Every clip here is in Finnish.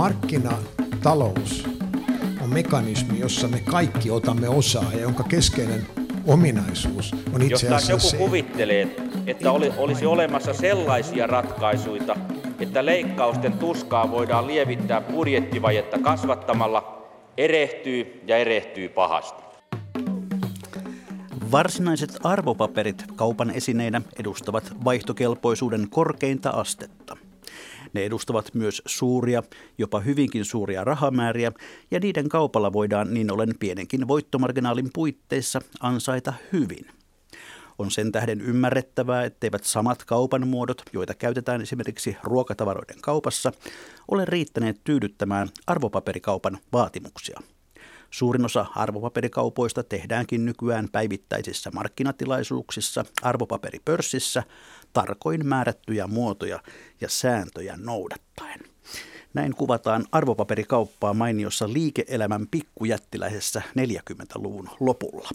markkinatalous on mekanismi, jossa me kaikki otamme osaa ja jonka keskeinen ominaisuus on itse asiassa Jos joku se. kuvittelee, että oli, olisi olemassa sellaisia ratkaisuja, että leikkausten tuskaa voidaan lievittää budjettivajetta kasvattamalla, erehtyy ja erehtyy pahasti. Varsinaiset arvopaperit kaupan esineinä edustavat vaihtokelpoisuuden korkeinta astetta. Ne edustavat myös suuria, jopa hyvinkin suuria rahamääriä, ja niiden kaupalla voidaan niin ollen pienenkin voittomarginaalin puitteissa ansaita hyvin. On sen tähden ymmärrettävää, etteivät samat kaupan muodot, joita käytetään esimerkiksi ruokatavaroiden kaupassa, ole riittäneet tyydyttämään arvopaperikaupan vaatimuksia. Suurin osa arvopaperikaupoista tehdäänkin nykyään päivittäisissä markkinatilaisuuksissa arvopaperipörssissä tarkoin määrättyjä muotoja ja sääntöjä noudattaen. Näin kuvataan arvopaperikauppaa mainiossa liike-elämän pikkujättiläisessä 40-luvun lopulla.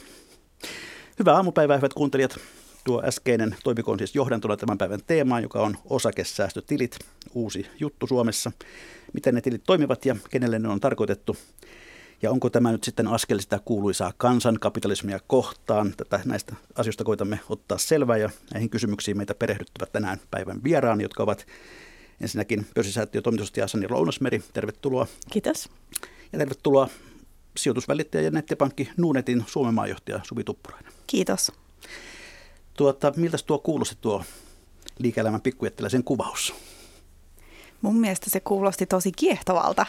Hyvää aamupäivää, hyvät kuuntelijat. Tuo äskeinen toimikoon siis johdantona tämän päivän teemaan, joka on osakesäästötilit, uusi juttu Suomessa. Miten ne tilit toimivat ja kenelle ne on tarkoitettu. Ja onko tämä nyt sitten askel sitä kuuluisaa kansankapitalismia kohtaan? Tätä näistä asioista koitamme ottaa selvää ja näihin kysymyksiin meitä perehdyttävät tänään päivän vieraan, jotka ovat ensinnäkin pörssisäätiö toimitusjohtaja Sani Lounasmeri. Tervetuloa. Kiitos. Ja tervetuloa sijoitusvälittäjä ja nettipankki Nuunetin Suomen maajohtaja Suvi Tuppurainen. Kiitos. Tuota, miltä tuo kuulosti tuo liike-elämän pikkujättiläisen kuvaus? Mun mielestä se kuulosti tosi kiehtovalta.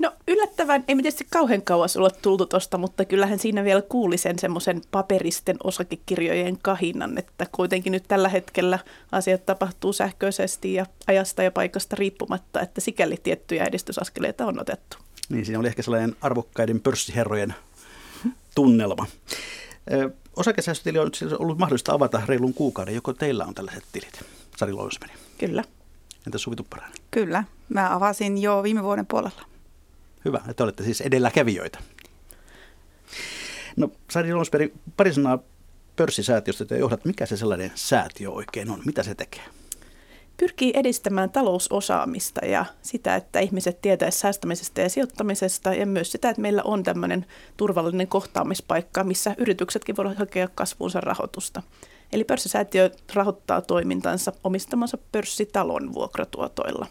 Se, No yllättävän, ei me tietysti kauhean kauas olla tultu tosta, mutta kyllähän siinä vielä kuuli sen semmoisen paperisten osakekirjojen kahinnan, että kuitenkin nyt tällä hetkellä asiat tapahtuu sähköisesti ja ajasta ja paikasta riippumatta, että sikäli tiettyjä edistysaskeleita on otettu. niin, siinä oli ehkä sellainen arvokkaiden pörssiherrojen tunnelma. Ö, Osakesäästötili on nyt siis ollut mahdollista avata reilun kuukauden. Joko teillä on tällaiset tilit? Sari Lousmeri. Kyllä. Entä Suvi Tupparainen? Kyllä, mä avasin jo viime vuoden puolella. Hyvä, että olette siis edelläkävijöitä. No Sari Lousmeri, pari sanaa pörssisäätiöstä te johdat. Mikä se sellainen säätiö oikein on? Mitä se tekee? Pyrkii edistämään talousosaamista ja sitä, että ihmiset tietäisivät säästämisestä ja sijoittamisesta ja myös sitä, että meillä on tämmöinen turvallinen kohtaamispaikka, missä yrityksetkin voivat hakea kasvuunsa rahoitusta. Eli pörssisäätiö rahoittaa toimintansa omistamansa pörssitalon vuokratuotoilla.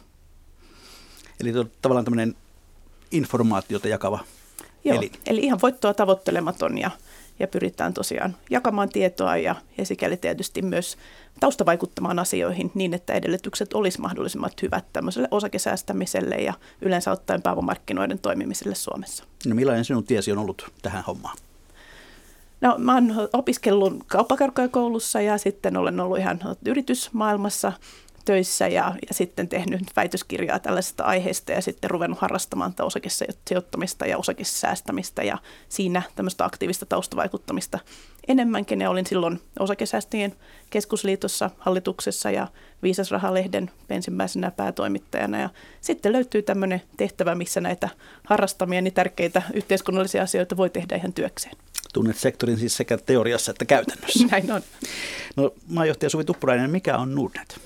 Eli tavallaan tämmöinen informaatiota jakava Joo, elin. eli ihan voittoa tavoittelematon ja, ja pyritään tosiaan jakamaan tietoa ja, ja sikäli tietysti myös taustavaikuttamaan asioihin niin, että edellytykset olisi mahdollisimman hyvät tämmöiselle osakesäästämiselle ja yleensä ottaen pääomamarkkinoiden toimimiselle Suomessa. No millainen sinun tiesi on ollut tähän hommaan? No, mä oon opiskellut kauppakorkeakoulussa ja sitten olen ollut ihan yritysmaailmassa töissä ja, ja sitten tehnyt väitöskirjaa tällaisesta aiheesta ja sitten ruvennut harrastamaan osakesijoittamista ja osakesäästämistä ja siinä tämmöistä aktiivista taustavaikuttamista enemmänkin. Ja olin silloin osakesäästäjien keskusliitossa hallituksessa ja Viisasrahalehden ensimmäisenä päätoimittajana. Ja sitten löytyy tämmöinen tehtävä, missä näitä harrastamieni tärkeitä yhteiskunnallisia asioita voi tehdä ihan työkseen. Tunnet sektorin siis sekä teoriassa että käytännössä. Näin on. No, maajohtaja Suvi Tuppurainen, mikä on Nordnet?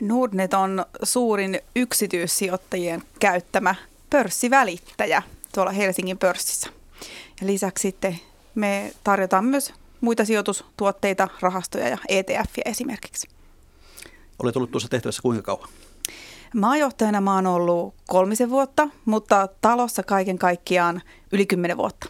Nordnet on suurin yksityissijoittajien käyttämä pörssivälittäjä tuolla Helsingin pörssissä. Ja lisäksi sitten me tarjotaan myös muita sijoitustuotteita, rahastoja ja ETF esimerkiksi. Olet ollut tuossa tehtävässä kuinka kauan? Maajohtajana mä oon ollut kolmisen vuotta, mutta talossa kaiken kaikkiaan yli kymmenen vuotta.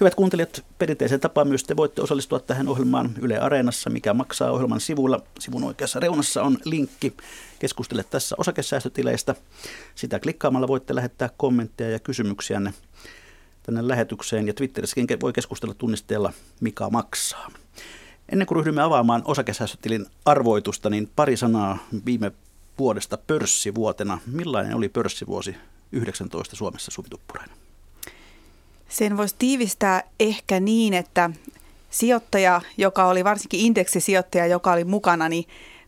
Hyvät kuuntelijat, perinteiseen tapaan myös te voitte osallistua tähän ohjelmaan Yle Areenassa, mikä maksaa ohjelman sivulla. Sivun oikeassa reunassa on linkki. Keskustele tässä osakesäästötileistä. Sitä klikkaamalla voitte lähettää kommentteja ja kysymyksiänne tänne lähetykseen. Ja Twitterissäkin voi keskustella tunnisteella Mika maksaa. Ennen kuin ryhdymme avaamaan osakesäästötilin arvoitusta, niin pari sanaa viime vuodesta pörssivuotena. Millainen oli pörssivuosi 19 Suomessa, Suvi Tuppurainen? Sen voisi tiivistää ehkä niin, että sijoittaja, joka oli varsinkin indeksisijoittaja, joka oli mukana, niin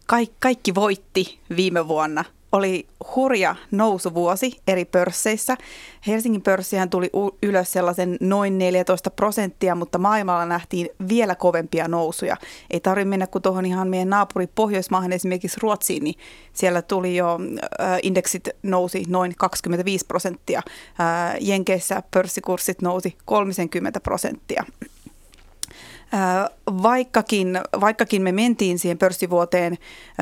kaikki, kaikki voitti viime vuonna. Oli hurja nousuvuosi eri pörsseissä. Helsingin pörssihän tuli ylös sellaisen noin 14 prosenttia, mutta maailmalla nähtiin vielä kovempia nousuja. Ei tarvitse mennä kuin tuohon ihan meidän naapuri Pohjoismaahan, esimerkiksi Ruotsiin, niin siellä tuli jo äh, indeksit nousi noin 25 prosenttia. Äh, Jenkeissä pörssikurssit nousi 30 prosenttia. Vaikkakin, vaikkakin me mentiin siihen pörssivuoteen,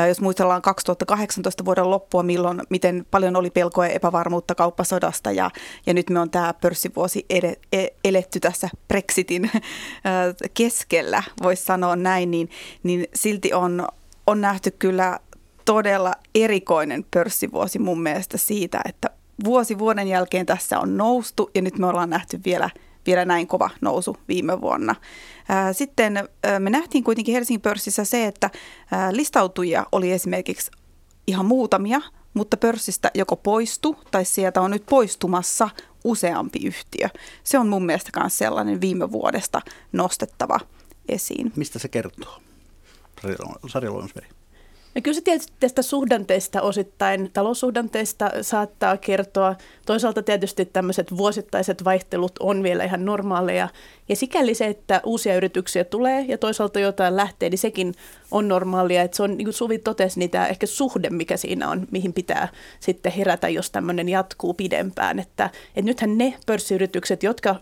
jos muistellaan 2018 vuoden loppua, milloin, miten paljon oli pelkoa ja epävarmuutta kauppasodasta ja, ja nyt me on tämä pörssivuosi ed, e, eletty tässä Brexitin keskellä, voisi sanoa näin, niin, niin silti on, on nähty kyllä todella erikoinen pörssivuosi mun mielestä siitä, että vuosi vuoden jälkeen tässä on noustu ja nyt me ollaan nähty vielä – vielä näin kova nousu viime vuonna. Sitten me nähtiin kuitenkin Helsingin pörssissä se, että listautujia oli esimerkiksi ihan muutamia, mutta pörssistä joko poistu tai sieltä on nyt poistumassa useampi yhtiö. Se on mun mielestä myös sellainen viime vuodesta nostettava esiin. Mistä se kertoo? Sari Loinsveri. No kyllä se tietysti tästä suhdanteista osittain, taloussuhdanteista saattaa kertoa. Toisaalta tietysti tämmöiset vuosittaiset vaihtelut on vielä ihan normaaleja. Ja sikäli se, että uusia yrityksiä tulee ja toisaalta jotain lähtee, niin sekin on normaalia. Että se on, niin kuin Suvi totesi, niin tämä ehkä suhde, mikä siinä on, mihin pitää sitten herätä, jos tämmöinen jatkuu pidempään. Että, että nythän ne pörssiyritykset, jotka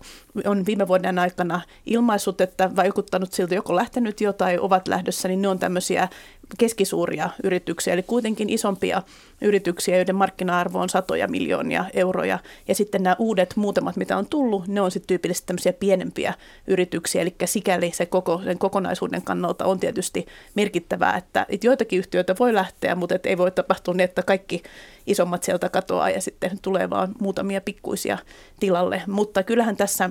on viime vuoden aikana ilmaissut, että vaikuttanut siltä joko lähtenyt jo tai ovat lähdössä, niin ne on tämmöisiä keskisuuria yrityksiä, eli kuitenkin isompia yrityksiä, joiden markkina-arvo on satoja miljoonia euroja. Ja sitten nämä uudet muutamat, mitä on tullut, ne on sitten tyypillisesti tämmöisiä pienempiä yrityksiä, eli sikäli se koko, sen kokonaisuuden kannalta on tietysti merkittävää, että, että joitakin yhtiöitä voi lähteä, mutta et ei voi tapahtua niin, että kaikki isommat sieltä katoaa ja sitten tulee vaan muutamia pikkuisia tilalle. Mutta kyllähän tässä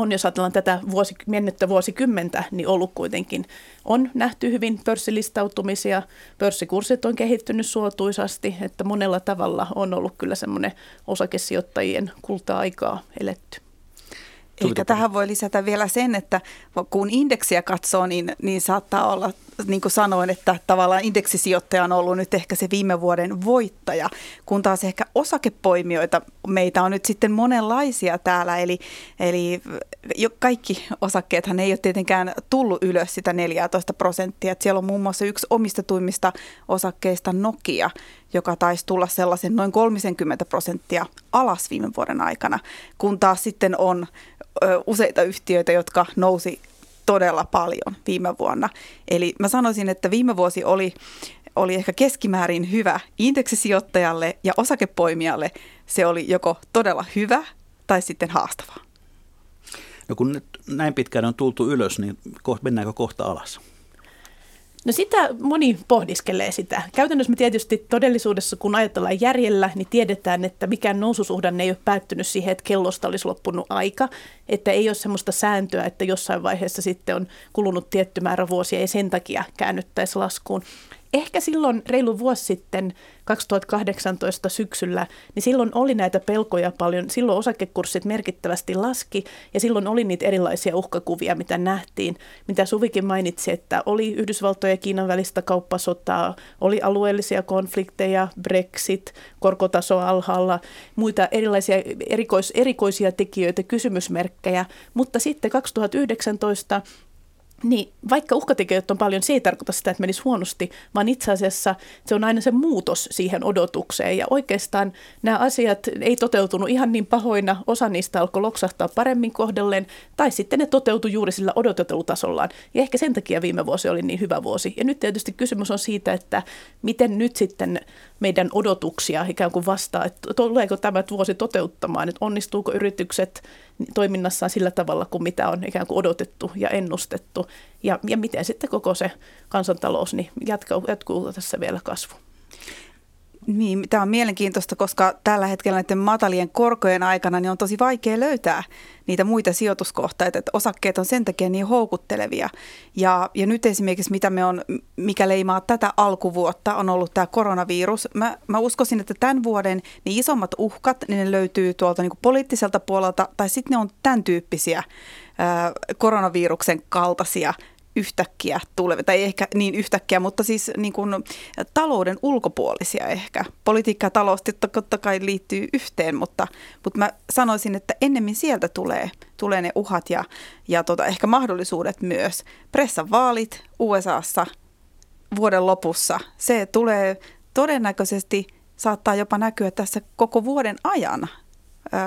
on, jos ajatellaan tätä vuosi, mennyttä vuosikymmentä, niin ollut kuitenkin, on nähty hyvin pörssilistautumisia, pörssikurssit on kehittynyt suotuisasti, että monella tavalla on ollut kyllä semmoinen osakesijoittajien kulta-aikaa eletty. Ehkä tähän voi lisätä vielä sen, että kun indeksiä katsoo, niin, niin saattaa olla, niin kuin sanoin, että tavallaan indeksisijoittaja on ollut nyt ehkä se viime vuoden voittaja, kun taas ehkä osakepoimijoita meitä on nyt sitten monenlaisia täällä, eli, eli jo kaikki osakkeethan ei ole tietenkään tullut ylös sitä 14 prosenttia. Että siellä on muun muassa yksi omistetuimmista osakkeista Nokia, joka taisi tulla sellaisen noin 30 prosenttia alas viime vuoden aikana, kun taas sitten on useita yhtiöitä, jotka nousi todella paljon viime vuonna. Eli mä sanoisin, että viime vuosi oli, oli ehkä keskimäärin hyvä indeksisijoittajalle ja osakepoimijalle. Se oli joko todella hyvä tai sitten haastavaa. No kun nyt näin pitkään on tultu ylös, niin mennäänkö kohta alas? No sitä moni pohdiskelee sitä. Käytännössä me tietysti todellisuudessa, kun ajatellaan järjellä, niin tiedetään, että mikään noususuhdanne ei ole päättynyt siihen, että kellosta olisi loppunut aika. Että ei ole sellaista sääntöä, että jossain vaiheessa sitten on kulunut tietty määrä vuosia ja sen takia käännyttäisi laskuun ehkä silloin reilu vuosi sitten, 2018 syksyllä, niin silloin oli näitä pelkoja paljon. Silloin osakekurssit merkittävästi laski ja silloin oli niitä erilaisia uhkakuvia, mitä nähtiin. Mitä Suvikin mainitsi, että oli Yhdysvaltojen ja Kiinan välistä kauppasotaa, oli alueellisia konflikteja, Brexit, korkotaso alhaalla, muita erilaisia erikois, erikoisia tekijöitä, kysymysmerkkejä. Mutta sitten 2019 niin, vaikka uhkatekijöitä on paljon, se ei tarkoita sitä, että menisi huonosti, vaan itse asiassa se on aina se muutos siihen odotukseen. Ja oikeastaan nämä asiat ei toteutunut ihan niin pahoina, osa niistä alkoi loksahtaa paremmin kohdelleen, tai sitten ne toteutui juuri sillä odotetelutasollaan. Ja ehkä sen takia viime vuosi oli niin hyvä vuosi. Ja nyt tietysti kysymys on siitä, että miten nyt sitten meidän odotuksia ikään kuin vastaa, että tuleeko tämä vuosi toteuttamaan, että onnistuuko yritykset toiminnassaan sillä tavalla kuin mitä on ikään kuin odotettu ja ennustettu. Ja, ja miten sitten koko se kansantalous niin jatkuu, jatkuu tässä vielä kasvu. Niin, tämä on mielenkiintoista, koska tällä hetkellä näiden matalien korkojen aikana niin on tosi vaikea löytää niitä muita sijoituskohteita, että osakkeet on sen takia niin houkuttelevia. Ja, ja nyt esimerkiksi mitä me on, mikä leimaa tätä alkuvuotta, on ollut tämä koronavirus. Mä, mä uskoisin, että tämän vuoden niin isommat uhkat, niin ne löytyy tuolta niin poliittiselta puolelta, tai sitten ne on tämän tyyppisiä koronaviruksen kaltaisia yhtäkkiä tulevia, tai ehkä niin yhtäkkiä, mutta siis niin kuin talouden ulkopuolisia ehkä. Politiikka ja talous totta kai liittyy yhteen, mutta, mutta mä sanoisin, että ennemmin sieltä tulee, tulee ne uhat ja, ja tota, ehkä mahdollisuudet myös. Pressan vaalit USAssa vuoden lopussa, se tulee todennäköisesti saattaa jopa näkyä tässä koko vuoden ajan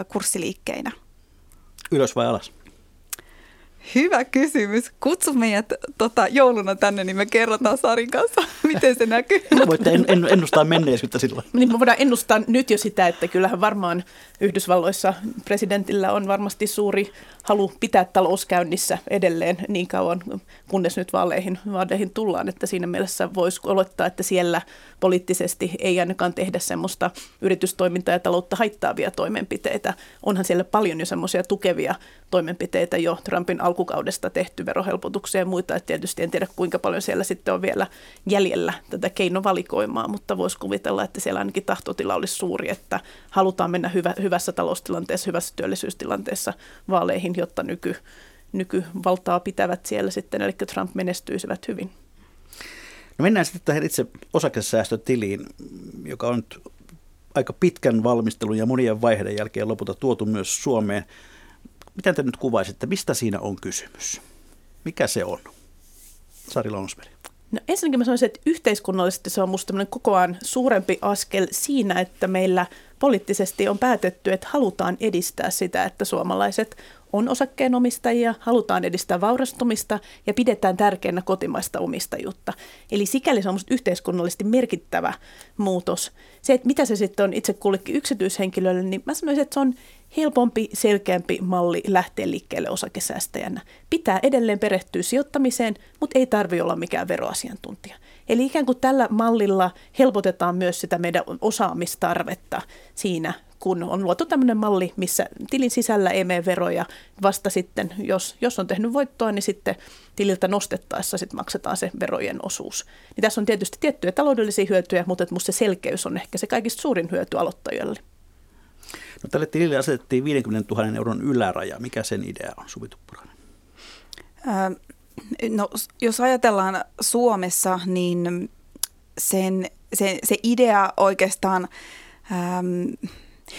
kurssiliikkeinä. Ylös vai alas? Hyvä kysymys. Kutsu meidät tota, jouluna tänne, niin me kerrotaan Sarin kanssa, miten se näkyy. No voitte en, en, ennustaa menneisyyttä silloin. Niin me voidaan ennustaa nyt jo sitä, että kyllähän varmaan Yhdysvalloissa presidentillä on varmasti suuri halu pitää talous käynnissä edelleen niin kauan, kunnes nyt vaaleihin, vaaleihin tullaan. Että siinä mielessä voisi olettaa, että siellä poliittisesti ei ainakaan tehdä semmoista yritystoimintaa ja taloutta haittaavia toimenpiteitä. Onhan siellä paljon jo semmoisia tukevia toimenpiteitä jo Trumpin alkukaudesta tehty verohelpotuksia ja muita. Et tietysti en tiedä kuinka paljon siellä sitten on vielä jäljellä tätä keinovalikoimaa, mutta voisi kuvitella, että siellä ainakin tahtotila olisi suuri, että halutaan mennä hyvä, hyvässä taloustilanteessa, hyvässä työllisyystilanteessa vaaleihin, jotta nyky, nykyvaltaa pitävät siellä sitten, eli Trump menestyisivät hyvin. No mennään sitten tähän itse osakesäästötiliin, joka on nyt aika pitkän valmistelun ja monien vaiheiden jälkeen lopulta tuotu myös Suomeen. Miten te nyt kuvaisitte, mistä siinä on kysymys? Mikä se on? Sari Lonsberg. No ensinnäkin mä sanoisin, että yhteiskunnallisesti se on minusta kokoaan suurempi askel siinä, että meillä poliittisesti on päätetty, että halutaan edistää sitä, että suomalaiset on osakkeenomistajia, halutaan edistää vaurastumista ja pidetään tärkeänä kotimaista omistajuutta. Eli sikäli se on yhteiskunnallisesti merkittävä muutos. Se, että mitä se sitten on itse kullekin yksityishenkilölle, niin mä sanoisin, että se on helpompi, selkeämpi malli lähteä liikkeelle osakesäästäjänä. Pitää edelleen perehtyä sijoittamiseen, mutta ei tarvi olla mikään veroasiantuntija. Eli ikään kuin tällä mallilla helpotetaan myös sitä meidän osaamistarvetta siinä, kun on luotu tämmöinen malli, missä tilin sisällä ei mene veroja. Vasta sitten, jos, jos on tehnyt voittoa, niin sitten tililtä nostettaessa sitten maksetaan se verojen osuus. Niin tässä on tietysti tiettyjä taloudellisia hyötyjä, mutta minusta se selkeys on ehkä se kaikista suurin hyöty aloittajille. No, tälle tilille asetettiin 50 000 euron yläraja. Mikä sen idea on, Suvi Tuppurainen? No, jos ajatellaan Suomessa, niin sen, se, se idea oikeastaan... Ähm,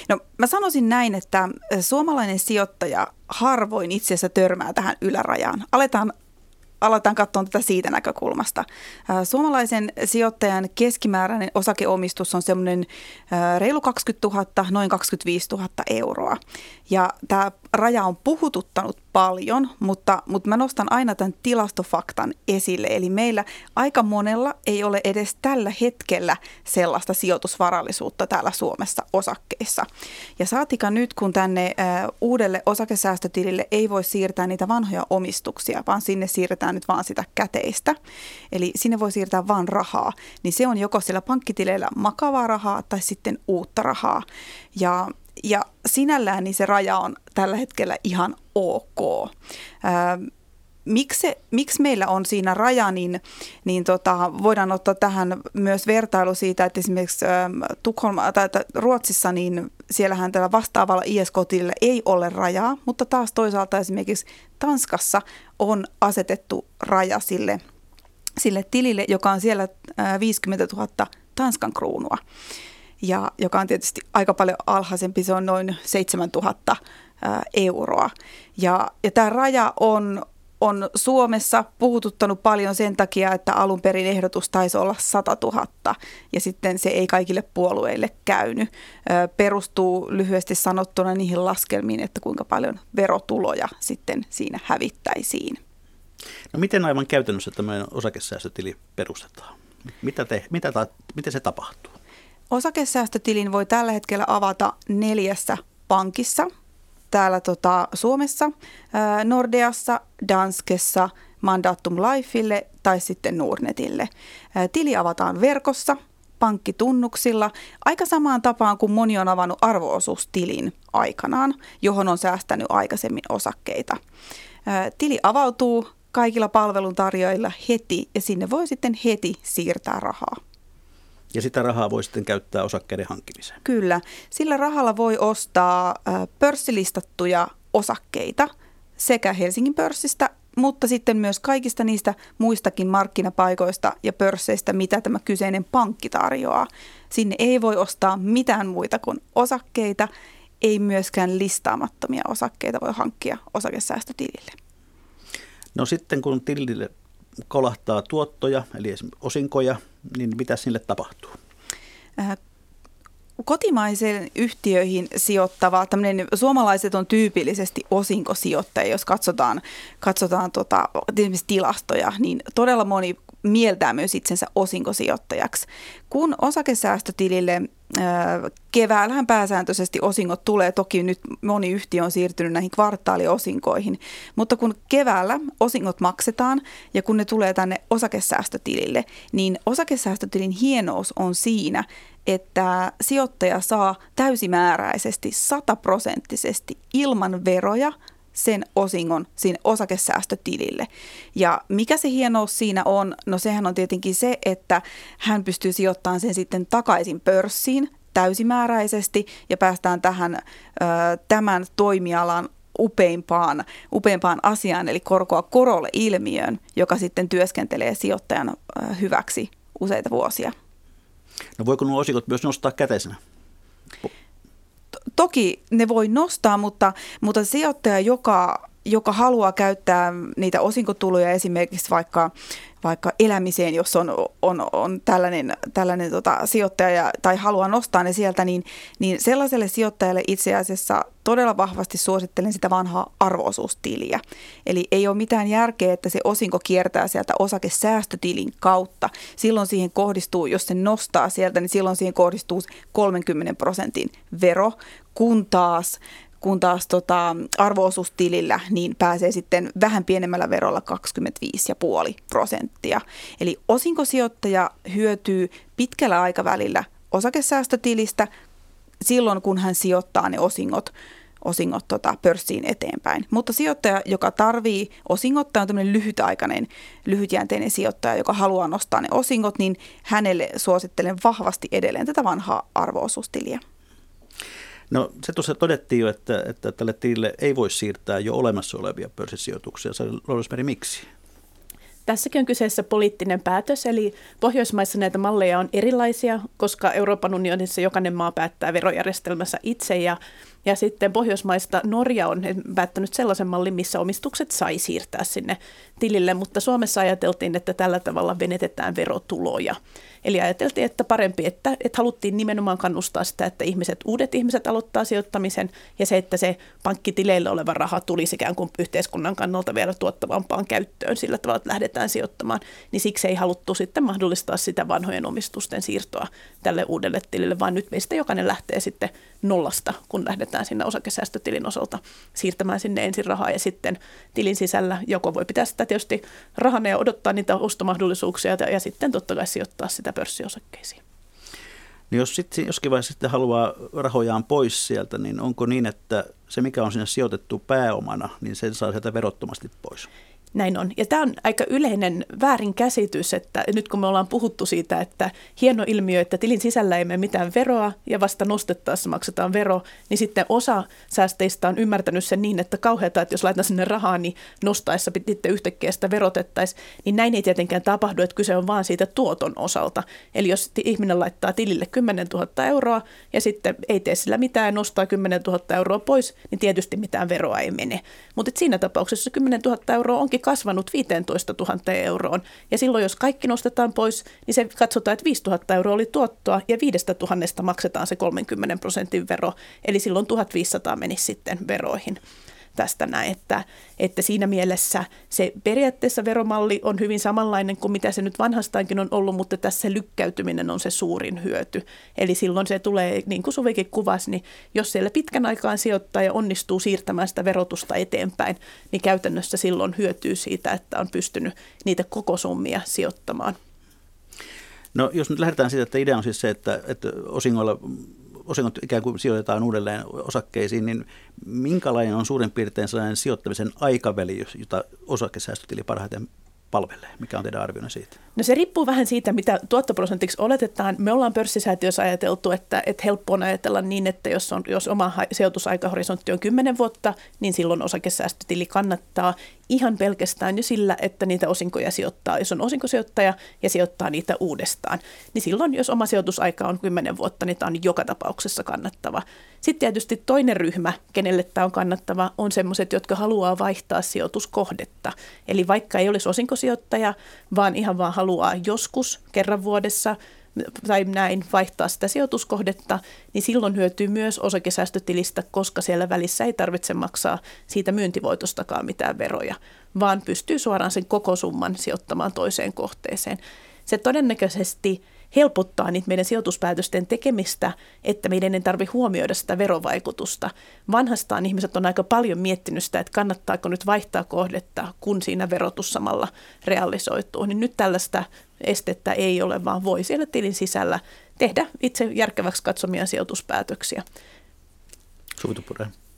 No mä sanoisin näin, että suomalainen sijoittaja harvoin itse asiassa törmää tähän ylärajaan. Aletaan aletaan katsoa tätä siitä näkökulmasta. Suomalaisen sijoittajan keskimääräinen osakeomistus on semmoinen reilu 20 000, noin 25 000 euroa. Ja tämä raja on puhututtanut paljon, mutta, mutta mä nostan aina tämän tilastofaktan esille. Eli meillä aika monella ei ole edes tällä hetkellä sellaista sijoitusvarallisuutta täällä Suomessa osakkeissa. Ja saatika nyt, kun tänne äh, uudelle osakesäästötilille ei voi siirtää niitä vanhoja omistuksia, vaan sinne siirretään nyt vaan sitä käteistä. Eli sinne voi siirtää vaan rahaa. Niin se on joko siellä pankkitileillä makavaa rahaa tai sitten uutta rahaa. Ja ja sinällään niin se raja on tällä hetkellä ihan ok. miksi, miksi meillä on siinä raja, niin, niin tota, voidaan ottaa tähän myös vertailu siitä, että esimerkiksi Tukholma, tai, tai Ruotsissa, niin siellähän tällä vastaavalla ISK-tilillä ei ole rajaa, mutta taas toisaalta esimerkiksi Tanskassa on asetettu raja sille, sille tilille, joka on siellä 50 000 Tanskan kruunua ja joka on tietysti aika paljon alhaisempi, se on noin 7000 euroa. Ja, ja tämä raja on, on Suomessa puhututtanut paljon sen takia, että alun perin ehdotus taisi olla 100 000 ja sitten se ei kaikille puolueille käynyt. Perustuu lyhyesti sanottuna niihin laskelmiin, että kuinka paljon verotuloja sitten siinä hävittäisiin. No miten aivan käytännössä tämä osakesäästötili perustetaan? Mitä, te, mitä, ta, miten se tapahtuu? Osakesäästötilin voi tällä hetkellä avata neljässä pankissa. Täällä tota, Suomessa, Nordeassa, Danskessa, Mandatum Lifeille tai sitten Nordnetille. Tili avataan verkossa, pankkitunnuksilla, aika samaan tapaan kuin moni on avannut arvoosuustilin aikanaan, johon on säästänyt aikaisemmin osakkeita. Tili avautuu kaikilla palveluntarjoajilla heti ja sinne voi sitten heti siirtää rahaa. Ja sitä rahaa voi sitten käyttää osakkeiden hankkimiseen. Kyllä. Sillä rahalla voi ostaa pörssilistattuja osakkeita sekä Helsingin pörssistä mutta sitten myös kaikista niistä muistakin markkinapaikoista ja pörsseistä, mitä tämä kyseinen pankki tarjoaa. Sinne ei voi ostaa mitään muita kuin osakkeita, ei myöskään listaamattomia osakkeita voi hankkia osakesäästötilille. No sitten kun tilille kolahtaa tuottoja, eli osinkoja, niin mitä sille tapahtuu? Äh, kotimaisiin yhtiöihin sijoittava, tämmöinen, suomalaiset on tyypillisesti osinkosijoittajia, jos katsotaan, katsotaan tota, tilastoja, niin todella moni mieltää myös itsensä osinkosijoittajaksi. Kun osakesäästötilille keväällähän pääsääntöisesti osingot tulee, toki nyt moni yhtiö on siirtynyt näihin kvartaaliosinkoihin, mutta kun keväällä osingot maksetaan ja kun ne tulee tänne osakesäästötilille, niin osakesäästötilin hienous on siinä, että sijoittaja saa täysimääräisesti, sataprosenttisesti ilman veroja – sen osingon sinne osakesäästötilille. Ja mikä se hienous siinä on? No sehän on tietenkin se, että hän pystyy sijoittamaan sen sitten takaisin pörssiin täysimääräisesti ja päästään tähän tämän toimialan upeimpaan, upeimpaan asiaan, eli korkoa korolle ilmiön, joka sitten työskentelee sijoittajan hyväksi useita vuosia. No voiko nuo osikot myös nostaa käteisenä? Toki ne voi nostaa, mutta, mutta sijoittaja, joka, joka haluaa käyttää niitä osinkotuloja esimerkiksi vaikka vaikka elämiseen, jos on, on, on tällainen, tällainen tota, sijoittaja tai haluaa nostaa ne sieltä, niin, niin sellaiselle sijoittajalle itse asiassa todella vahvasti suosittelen sitä vanhaa arvoosuustiliä. Eli ei ole mitään järkeä, että se osinko kiertää sieltä osakesäästötilin kautta. Silloin siihen kohdistuu, jos se nostaa sieltä, niin silloin siihen kohdistuu 30 prosentin vero, kun taas kun taas tota, arvoosuustilillä niin pääsee sitten vähän pienemmällä verolla 25,5 prosenttia. Eli osinkosijoittaja hyötyy pitkällä aikavälillä osakesäästötilistä silloin, kun hän sijoittaa ne osingot osingot tota, pörssiin eteenpäin. Mutta sijoittaja, joka tarvii osingot on tämmöinen lyhytaikainen, lyhytjänteinen sijoittaja, joka haluaa nostaa ne osingot, niin hänelle suosittelen vahvasti edelleen tätä vanhaa arvoosuustiliä. No se tuossa todettiin jo, että, että tälle tilille ei voi siirtää jo olemassa olevia pörssisijoituksia. Loudesmeri, miksi? Tässäkin on kyseessä poliittinen päätös, eli Pohjoismaissa näitä malleja on erilaisia, koska Euroopan unionissa jokainen maa päättää verojärjestelmässä itse ja ja sitten Pohjoismaista Norja on päättänyt sellaisen mallin, missä omistukset sai siirtää sinne tilille, mutta Suomessa ajateltiin, että tällä tavalla venetetään verotuloja. Eli ajateltiin, että parempi, että, että haluttiin nimenomaan kannustaa sitä, että ihmiset, uudet ihmiset aloittaa sijoittamisen ja se, että se pankkitileillä oleva raha tulisi ikään kuin yhteiskunnan kannalta vielä tuottavampaan käyttöön sillä tavalla, että lähdetään sijoittamaan, niin siksi ei haluttu sitten mahdollistaa sitä vanhojen omistusten siirtoa tälle uudelle tilille, vaan nyt meistä jokainen lähtee sitten nollasta, kun lähdetään sinne osakesäästötilin osalta siirtämään sinne ensin rahaa ja sitten tilin sisällä. Joko voi pitää sitä tietysti rahana ja odottaa niitä ostomahdollisuuksia ja, sitten totta kai sijoittaa sitä pörssiosakkeisiin. Niin jos sitten joskin vaiheessa sitten haluaa rahojaan pois sieltä, niin onko niin, että se mikä on sinne sijoitettu pääomana, niin sen saa sieltä verottomasti pois? Näin on. Ja tämä on aika yleinen väärinkäsitys, että nyt kun me ollaan puhuttu siitä, että hieno ilmiö, että tilin sisällä ei mene mitään veroa ja vasta nostettaessa maksetaan vero, niin sitten osa säästeistä on ymmärtänyt sen niin, että kauheata, että jos laitan sinne rahaa, niin nostaessa sitten yhtäkkiä sitä verotettaisiin, niin näin ei tietenkään tapahdu, että kyse on vaan siitä tuoton osalta. Eli jos ihminen laittaa tilille 10 000 euroa ja sitten ei tee sillä mitään nostaa 10 000 euroa pois, niin tietysti mitään veroa ei mene. Mutta siinä tapauksessa 10 000 euroa onkin kasvanut 15 000 euroon. Ja silloin, jos kaikki nostetaan pois, niin se katsotaan, että 5 000 euroa oli tuottoa ja 5 000 maksetaan se 30 prosentin vero. Eli silloin 1500 menisi sitten veroihin tästä näin, että, että siinä mielessä se periaatteessa veromalli on hyvin samanlainen kuin mitä se nyt vanhastaankin on ollut, mutta tässä lykkäytyminen on se suurin hyöty. Eli silloin se tulee, niin kuin Suvikin kuvasi, niin jos siellä pitkän aikaan sijoittaa ja onnistuu siirtämään sitä verotusta eteenpäin, niin käytännössä silloin hyötyy siitä, että on pystynyt niitä koko summia sijoittamaan. No jos nyt lähdetään siitä, että idea on siis se, että, että osingoilla osingot ikään kuin sijoitetaan uudelleen osakkeisiin, niin minkälainen on suurin piirtein sellainen sijoittamisen aikaväli, jota osakesäästötili parhaiten palvelee? Mikä on teidän arvionne siitä? No se riippuu vähän siitä, mitä tuottoprosentiksi oletetaan. Me ollaan pörssisäätiössä ajateltu, että, että helppo on ajatella niin, että jos, on, jos oma sijoitusaikahorisontti on 10 vuotta, niin silloin osakesäästötili kannattaa. Ihan pelkästään jo sillä, että niitä osinkoja sijoittaa. Jos on osinkosijoittaja ja sijoittaa niitä uudestaan, niin silloin, jos oma sijoitusaika on 10 vuotta, niin tämä on joka tapauksessa kannattava. Sitten tietysti toinen ryhmä, kenelle tämä on kannattava, on sellaiset, jotka haluaa vaihtaa sijoituskohdetta. Eli vaikka ei olisi osinkosijoittaja, vaan ihan vaan haluaa joskus kerran vuodessa tai näin vaihtaa sitä sijoituskohdetta, niin silloin hyötyy myös osakesäästötilistä, koska siellä välissä ei tarvitse maksaa siitä myyntivoitostakaan mitään veroja, vaan pystyy suoraan sen koko summan sijoittamaan toiseen kohteeseen. Se todennäköisesti helpottaa niitä meidän sijoituspäätösten tekemistä, että meidän ei tarvitse huomioida sitä verovaikutusta. Vanhastaan ihmiset on aika paljon miettinyt sitä, että kannattaako nyt vaihtaa kohdetta, kun siinä verotus samalla realisoituu. Niin nyt tällaista estettä ei ole, vaan voi siellä tilin sisällä tehdä itse järkeväksi katsomia sijoituspäätöksiä.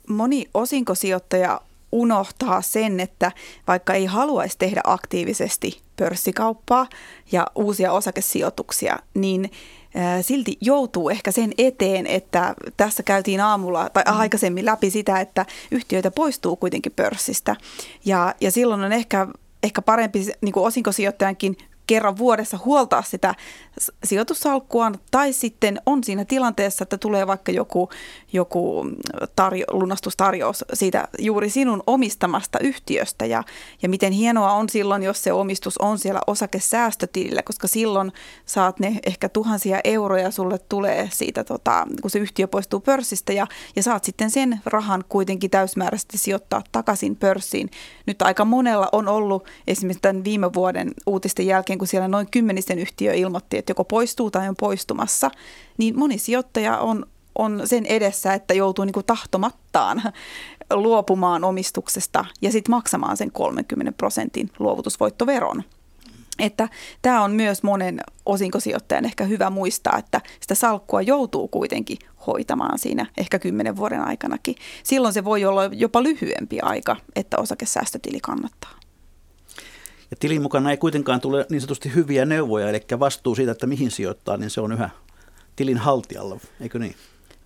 Moni osinkosijoittaja unohtaa sen, että vaikka ei haluaisi tehdä aktiivisesti pörssikauppaa ja uusia osakesijoituksia, niin silti joutuu ehkä sen eteen, että tässä käytiin aamulla tai mm. aikaisemmin läpi sitä, että yhtiöitä poistuu kuitenkin pörssistä. Ja, ja silloin on ehkä, ehkä parempi niin kuin osinkosijoittajankin kerran vuodessa huoltaa sitä sijoitussalkkuaan tai sitten on siinä tilanteessa, että tulee vaikka joku, joku tarjo, lunastustarjous siitä juuri sinun omistamasta yhtiöstä ja, ja miten hienoa on silloin, jos se omistus on siellä osakesäästötilillä, koska silloin saat ne ehkä tuhansia euroja sulle tulee siitä, tota, kun se yhtiö poistuu pörssistä ja, ja saat sitten sen rahan kuitenkin täysmääräisesti sijoittaa takaisin pörssiin. Nyt aika monella on ollut esimerkiksi tämän viime vuoden uutisten jälkeen, kun siellä noin kymmenisen yhtiö ilmoitti, että joko poistuu tai on poistumassa, niin moni sijoittaja on, on sen edessä, että joutuu niin kuin tahtomattaan luopumaan omistuksesta ja sitten maksamaan sen 30 prosentin luovutusvoittoveron. Että tämä on myös monen osinkosijoittajan ehkä hyvä muistaa, että sitä salkkua joutuu kuitenkin hoitamaan siinä ehkä kymmenen vuoden aikanakin. Silloin se voi olla jopa lyhyempi aika, että osakesäästötili kannattaa. Ja tilin mukana ei kuitenkaan tule niin sanotusti hyviä neuvoja, eli vastuu siitä, että mihin sijoittaa, niin se on yhä tilin haltijalla, eikö niin?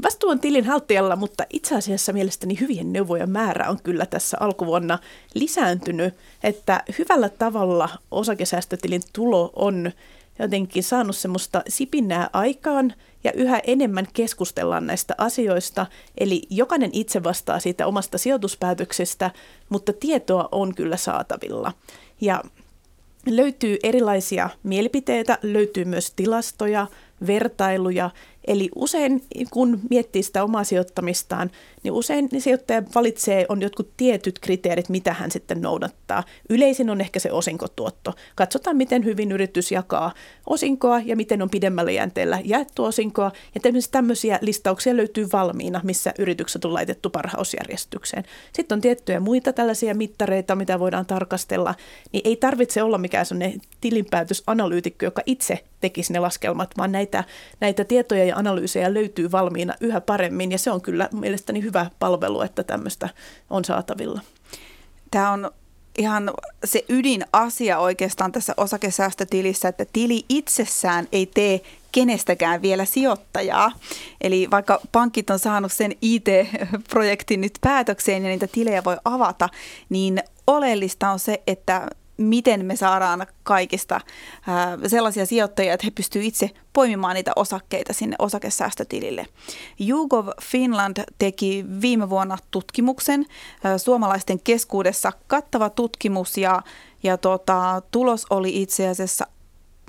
Vastuu on tilin haltijalla, mutta itse asiassa mielestäni hyvien neuvojen määrä on kyllä tässä alkuvuonna lisääntynyt, että hyvällä tavalla osakesäästötilin tulo on jotenkin saanut semmoista sipinää aikaan ja yhä enemmän keskustellaan näistä asioista. Eli jokainen itse vastaa siitä omasta sijoituspäätöksestä, mutta tietoa on kyllä saatavilla. Ja löytyy erilaisia mielipiteitä, löytyy myös tilastoja, vertailuja Eli usein kun miettii sitä omaa sijoittamistaan, niin usein sijoittaja valitsee, on jotkut tietyt kriteerit, mitä hän sitten noudattaa. Yleisin on ehkä se osinkotuotto. Katsotaan, miten hyvin yritys jakaa osinkoa ja miten on pidemmällä jänteellä jaettu osinkoa. Ja tämmöisiä listauksia löytyy valmiina, missä yritykset on laitettu parhausjärjestykseen. Sitten on tiettyjä muita tällaisia mittareita, mitä voidaan tarkastella. Niin ei tarvitse olla mikään sellainen tilinpäätösanalyytikko, joka itse tekisi ne laskelmat, vaan näitä, näitä tietoja ja analyysejä löytyy valmiina yhä paremmin ja se on kyllä mielestäni hyvä palvelu, että tämmöistä on saatavilla. Tämä on ihan se ydinasia oikeastaan tässä osakesäästötilissä, että tili itsessään ei tee kenestäkään vielä sijoittajaa. Eli vaikka pankit on saanut sen IT-projektin nyt päätökseen ja niitä tilejä voi avata, niin oleellista on se, että miten me saadaan kaikista sellaisia sijoittajia, että he pystyvät itse poimimaan niitä osakkeita sinne osakesäästötilille. YouGov Finland teki viime vuonna tutkimuksen suomalaisten keskuudessa, kattava tutkimus ja, ja tota, tulos oli itse asiassa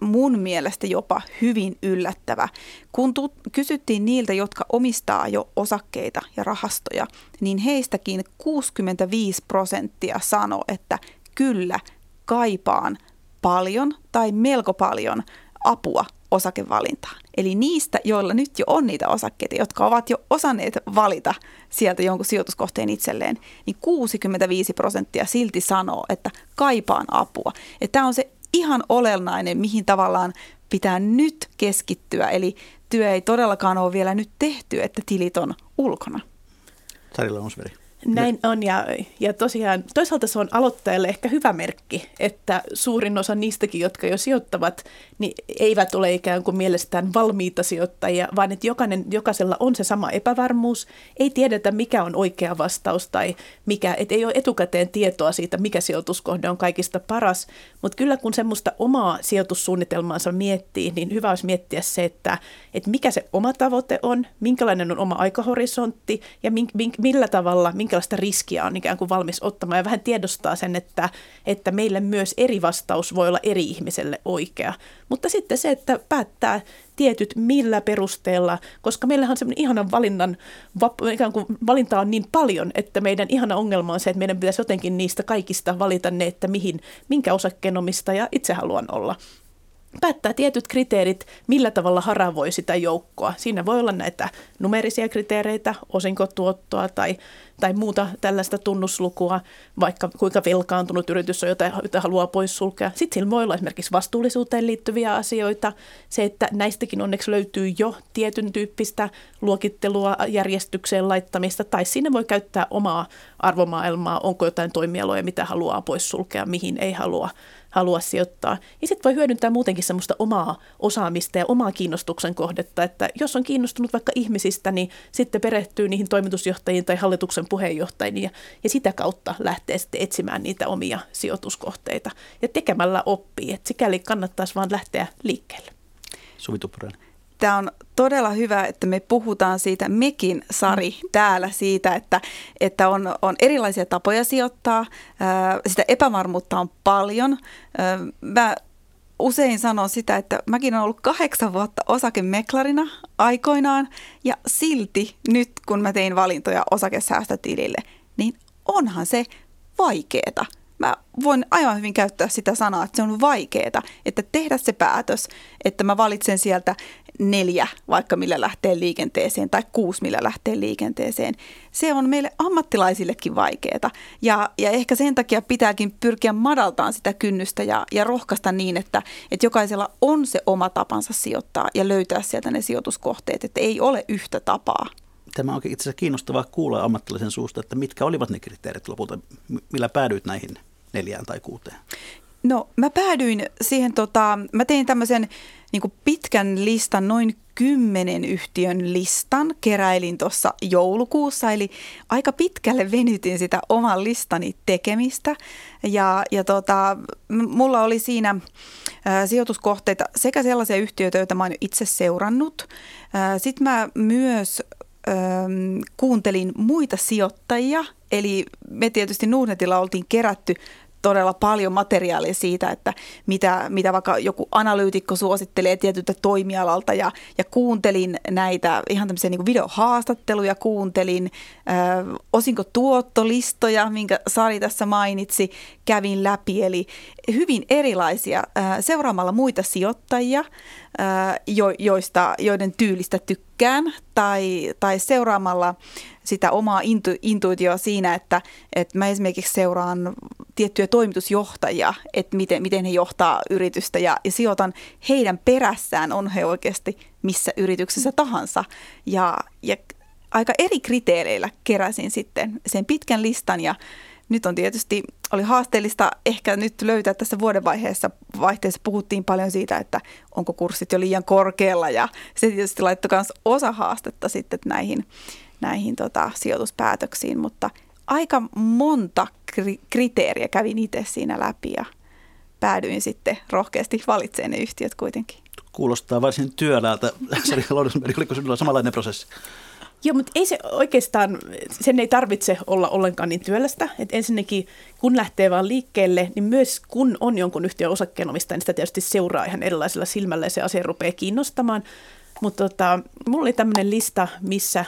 mun mielestä jopa hyvin yllättävä. Kun tu- kysyttiin niiltä, jotka omistaa jo osakkeita ja rahastoja, niin heistäkin 65 prosenttia sanoi, että kyllä, kaipaan paljon tai melko paljon apua osakevalintaan. Eli niistä, joilla nyt jo on niitä osakkeita, jotka ovat jo osanneet valita sieltä jonkun sijoituskohteen itselleen, niin 65 prosenttia silti sanoo, että kaipaan apua. Tämä on se ihan olennainen, mihin tavallaan pitää nyt keskittyä. Eli työ ei todellakaan ole vielä nyt tehty, että tilit on ulkona. Sarilla Onsveri. Näin on ja, ja tosiaan toisaalta se on aloittajalle ehkä hyvä merkki, että suurin osa niistäkin, jotka jo sijoittavat, niin eivät ole ikään kuin mielestään valmiita sijoittajia, vaan että jokainen, jokaisella on se sama epävarmuus. Ei tiedetä, mikä on oikea vastaus tai mikä, et ei ole etukäteen tietoa siitä, mikä sijoituskohde on kaikista paras, mutta kyllä kun semmoista omaa sijoitussuunnitelmaansa miettii, niin hyvä olisi miettiä se, että, että mikä se oma tavoite on, minkälainen on oma aikahorisontti ja millä tavalla, minkä minkälaista riskiä on ikään kuin valmis ottamaan ja vähän tiedostaa sen, että, että meille myös eri vastaus voi olla eri ihmiselle oikea. Mutta sitten se, että päättää tietyt millä perusteella, koska meillähän on semmoinen ihanan valinnan, ikään kuin valinta on niin paljon, että meidän ihana ongelma on se, että meidän pitäisi jotenkin niistä kaikista valita ne, että mihin, minkä osakkeenomistaja itse haluan olla päättää tietyt kriteerit, millä tavalla haravoi sitä joukkoa. Siinä voi olla näitä numerisia kriteereitä, osinkotuottoa tai, tai muuta tällaista tunnuslukua, vaikka kuinka velkaantunut yritys on, jota, jota haluaa poissulkea. Sitten sillä voi olla esimerkiksi vastuullisuuteen liittyviä asioita. Se, että näistäkin onneksi löytyy jo tietyn tyyppistä luokittelua, järjestykseen laittamista, tai sinne voi käyttää omaa arvomaailmaa, onko jotain toimialoja, mitä haluaa poissulkea, mihin ei halua halua sijoittaa. Ja sitten voi hyödyntää muutenkin semmoista omaa osaamista ja omaa kiinnostuksen kohdetta, että jos on kiinnostunut vaikka ihmisistä, niin sitten perehtyy niihin toimitusjohtajiin tai hallituksen puheenjohtajiin ja, ja sitä kautta lähtee sitten etsimään niitä omia sijoituskohteita. Ja tekemällä oppii, että sikäli kannattaisi vaan lähteä liikkeelle. Suvi Tuppurainen tämä on todella hyvä, että me puhutaan siitä, mekin Sari mm. täällä siitä, että, että on, on erilaisia tapoja sijoittaa. Sitä epävarmuutta on paljon. Mä usein sanon sitä, että mäkin olen ollut kahdeksan vuotta osakemeklarina aikoinaan ja silti nyt kun mä tein valintoja osakesäästötilille, niin onhan se vaikeeta mä voin aivan hyvin käyttää sitä sanaa, että se on vaikeaa, että tehdä se päätös, että mä valitsen sieltä neljä, vaikka millä lähtee liikenteeseen, tai kuusi, millä lähtee liikenteeseen. Se on meille ammattilaisillekin vaikeaa. Ja, ja ehkä sen takia pitääkin pyrkiä madaltaan sitä kynnystä ja, ja rohkaista niin, että, että jokaisella on se oma tapansa sijoittaa ja löytää sieltä ne sijoituskohteet, että ei ole yhtä tapaa. Tämä onkin itse asiassa kiinnostavaa kuulla ammattilaisen suusta, että mitkä olivat ne kriteerit lopulta, millä päädyit näihin neljään tai kuuteen? No mä päädyin siihen, tota, mä tein tämmöisen niin pitkän listan, noin kymmenen yhtiön listan, keräilin tuossa joulukuussa, eli aika pitkälle venytin sitä oman listani tekemistä. Ja, ja tota, mulla oli siinä ä, sijoituskohteita sekä sellaisia yhtiöitä, joita mä oon itse seurannut. Sitten mä myös ä, kuuntelin muita sijoittajia, eli me tietysti Nuudnetilla oltiin kerätty todella paljon materiaalia siitä, että mitä, mitä vaikka joku analyytikko suosittelee tietyltä toimialalta. Ja, ja kuuntelin näitä ihan tämmöisiä niin videohaastatteluja, kuuntelin. Äh, osinko tuottolistoja, minkä Sari tässä mainitsi, kävin läpi, eli hyvin erilaisia äh, seuraamalla muita sijoittajia, äh, jo, joista, joiden tyylistä tykkään tai, tai seuraamalla sitä omaa intu, intuitioa siinä, että, että mä esimerkiksi seuraan tiettyjä toimitusjohtajia, että miten, miten he johtaa yritystä ja, ja sijoitan heidän perässään, on he oikeasti missä yrityksessä tahansa. Ja, ja aika eri kriteereillä keräsin sitten sen pitkän listan ja nyt on tietysti, oli haasteellista ehkä nyt löytää tässä vuodenvaiheessa vaihteessa puhuttiin paljon siitä, että onko kurssit jo liian korkealla ja se tietysti laittoi myös osa haastetta sitten näihin näihin tota, sijoituspäätöksiin, mutta aika monta kri- kriteeriä kävin itse siinä läpi ja päädyin sitten rohkeasti valitsemaan ne yhtiöt kuitenkin. Kuulostaa varsin työläältä. Sari oliko sinulla samanlainen prosessi? Joo, mutta ei se oikeastaan, sen ei tarvitse olla ollenkaan niin työlästä. Et ensinnäkin, kun lähtee vaan liikkeelle, niin myös kun on jonkun yhtiön osakkeenomistaja, niin sitä tietysti seuraa ihan erilaisilla silmällä ja se asia rupeaa kiinnostamaan. Mutta tota, mulla oli tämmöinen lista, missä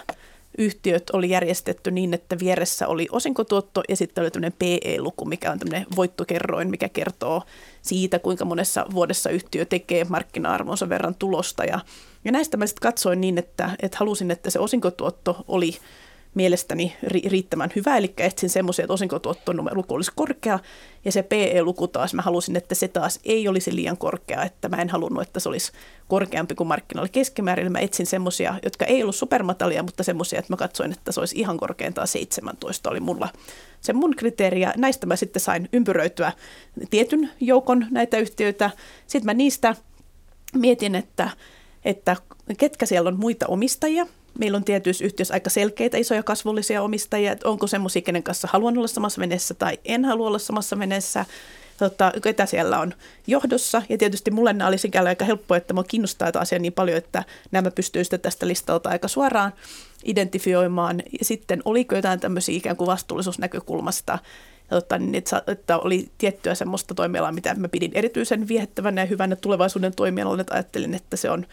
yhtiöt oli järjestetty niin, että vieressä oli osinkotuotto ja sitten oli tämmöinen PE-luku, mikä on tämmöinen voittokerroin, mikä kertoo siitä, kuinka monessa vuodessa yhtiö tekee markkina-arvonsa verran tulosta. Ja, ja näistä mä sitten katsoin niin, että, että halusin, että se osinkotuotto oli mielestäni ri- riittävän hyvä, eli etsin semmoisia, että osinkotuottonumeluku olisi korkea, ja se PE-luku taas, mä halusin, että se taas ei olisi liian korkea, että mä en halunnut, että se olisi korkeampi kuin markkinoilla keskimäärin. Mä etsin semmoisia, jotka ei ollut supermatalia, mutta semmoisia, että mä katsoin, että se olisi ihan korkeintaan 17 oli mulla se mun kriteeri, ja näistä mä sitten sain ympyröityä tietyn joukon näitä yhtiöitä. Sitten mä niistä mietin, että, että ketkä siellä on muita omistajia, Meillä on tietyissä yhtiöissä aika selkeitä isoja kasvullisia omistajia, että onko semmoisia, kenen kanssa haluan olla samassa veneessä tai en halua olla samassa veneessä, tota, ketä siellä on johdossa. Ja tietysti mulle nämä oli sikäli aika helppoa, että minua kiinnostaa tämä asia niin paljon, että nämä pystyy tästä listalta aika suoraan identifioimaan. Ja sitten oliko jotain tämmöisiä ikään kuin vastuullisuusnäkökulmasta, tota, niin että, oli tiettyä semmoista toimialaa, mitä mä pidin erityisen viehättävänä ja hyvänä tulevaisuuden toimialalla, että ajattelin, että se on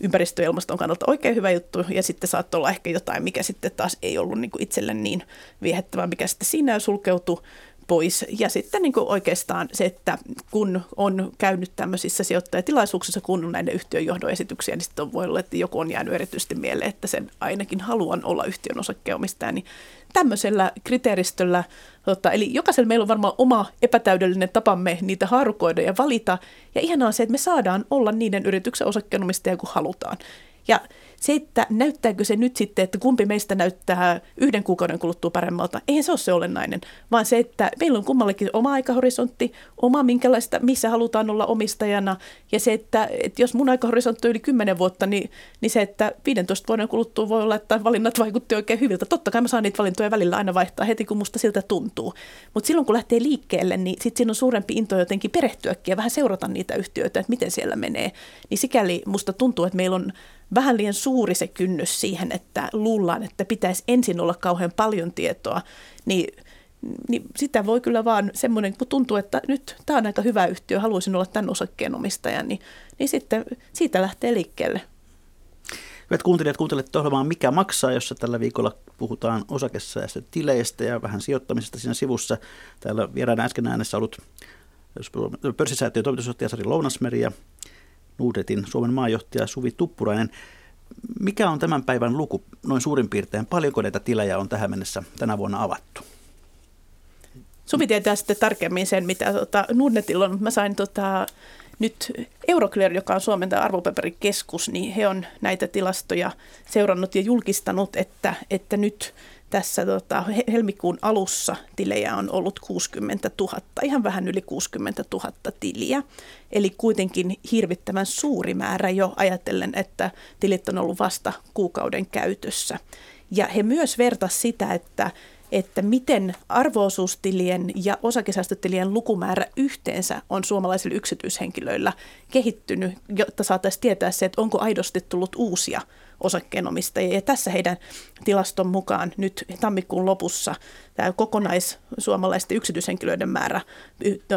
ympäristö- ja kannalta oikein hyvä juttu, ja sitten saattoi olla ehkä jotain, mikä sitten taas ei ollut niin kuin itselle niin viehättävää, mikä sitten siinä sulkeutui pois. Ja sitten niin kuin oikeastaan se, että kun on käynyt tämmöisissä sijoittajatilaisuuksissa, kun on näiden yhtiön johdon esityksiä, niin sitten voi olla, että joku on jäänyt erityisesti mieleen, että sen ainakin haluan olla yhtiön osakkeenomistaja, niin tämmöisellä kriteeristöllä, tota, eli jokaisella meillä on varmaan oma epätäydellinen tapamme niitä haarukoida ja valita, ja ihanaa on se, että me saadaan olla niiden yrityksen osakkeenomistaja, kun halutaan. Ja se, että näyttääkö se nyt sitten, että kumpi meistä näyttää yhden kuukauden kuluttua paremmalta, eihän se ole se olennainen, vaan se, että meillä on kummallakin oma aikahorisontti, oma minkälaista, missä halutaan olla omistajana, ja se, että, että jos mun aikahorisontti on yli 10 vuotta, niin, niin se, että 15 vuoden kuluttua voi olla, että valinnat vaikutti oikein hyviltä. Totta kai mä saan niitä valintoja välillä aina vaihtaa heti, kun musta siltä tuntuu. Mutta silloin, kun lähtee liikkeelle, niin sitten siinä on suurempi into jotenkin perehtyäkin ja vähän seurata niitä yhtiöitä, että miten siellä menee. Niin sikäli musta tuntuu, että meillä on vähän liian suuri se kynnys siihen, että luullaan, että pitäisi ensin olla kauhean paljon tietoa, niin, niin sitä voi kyllä vaan semmoinen, kun tuntuu, että nyt tämä on aika hyvä yhtiö, haluaisin olla tämän osakkeen omistaja, niin, niin sitten siitä lähtee liikkeelle. Hyvät kuuntelijat, kuuntelette ohjelmaa Mikä maksaa, jossa tällä viikolla puhutaan osakesäästötileistä ja vähän sijoittamisesta siinä sivussa. Täällä vieraana äsken äänessä ollut pörssisäätiön toimitusjohtaja Sari Lounasmeri ja Nuudetin Suomen maajohtaja Suvi Tuppurainen. Mikä on tämän päivän luku noin suurin piirtein? Paljonko näitä tilejä on tähän mennessä tänä vuonna avattu? Suvi tietää sitten tarkemmin sen, mitä tota, Nordnetilla on. Mä sain tota, nyt Euroclear, joka on Suomen arvopaperikeskus, niin he on näitä tilastoja seurannut ja julkistanut, että, että nyt tässä tota, helmikuun alussa tilejä on ollut 60 000, ihan vähän yli 60 000 tiliä. Eli kuitenkin hirvittävän suuri määrä jo ajatellen, että tilit on ollut vasta kuukauden käytössä. Ja he myös vertasivat sitä, että että miten arvoosuustilien ja osakesäästötilien lukumäärä yhteensä on suomalaisilla yksityishenkilöillä kehittynyt, jotta saataisiin tietää se, että onko aidosti tullut uusia osakkeenomistajia. Ja tässä heidän tilaston mukaan nyt tammikuun lopussa tämä kokonaissuomalaisten yksityishenkilöiden määrä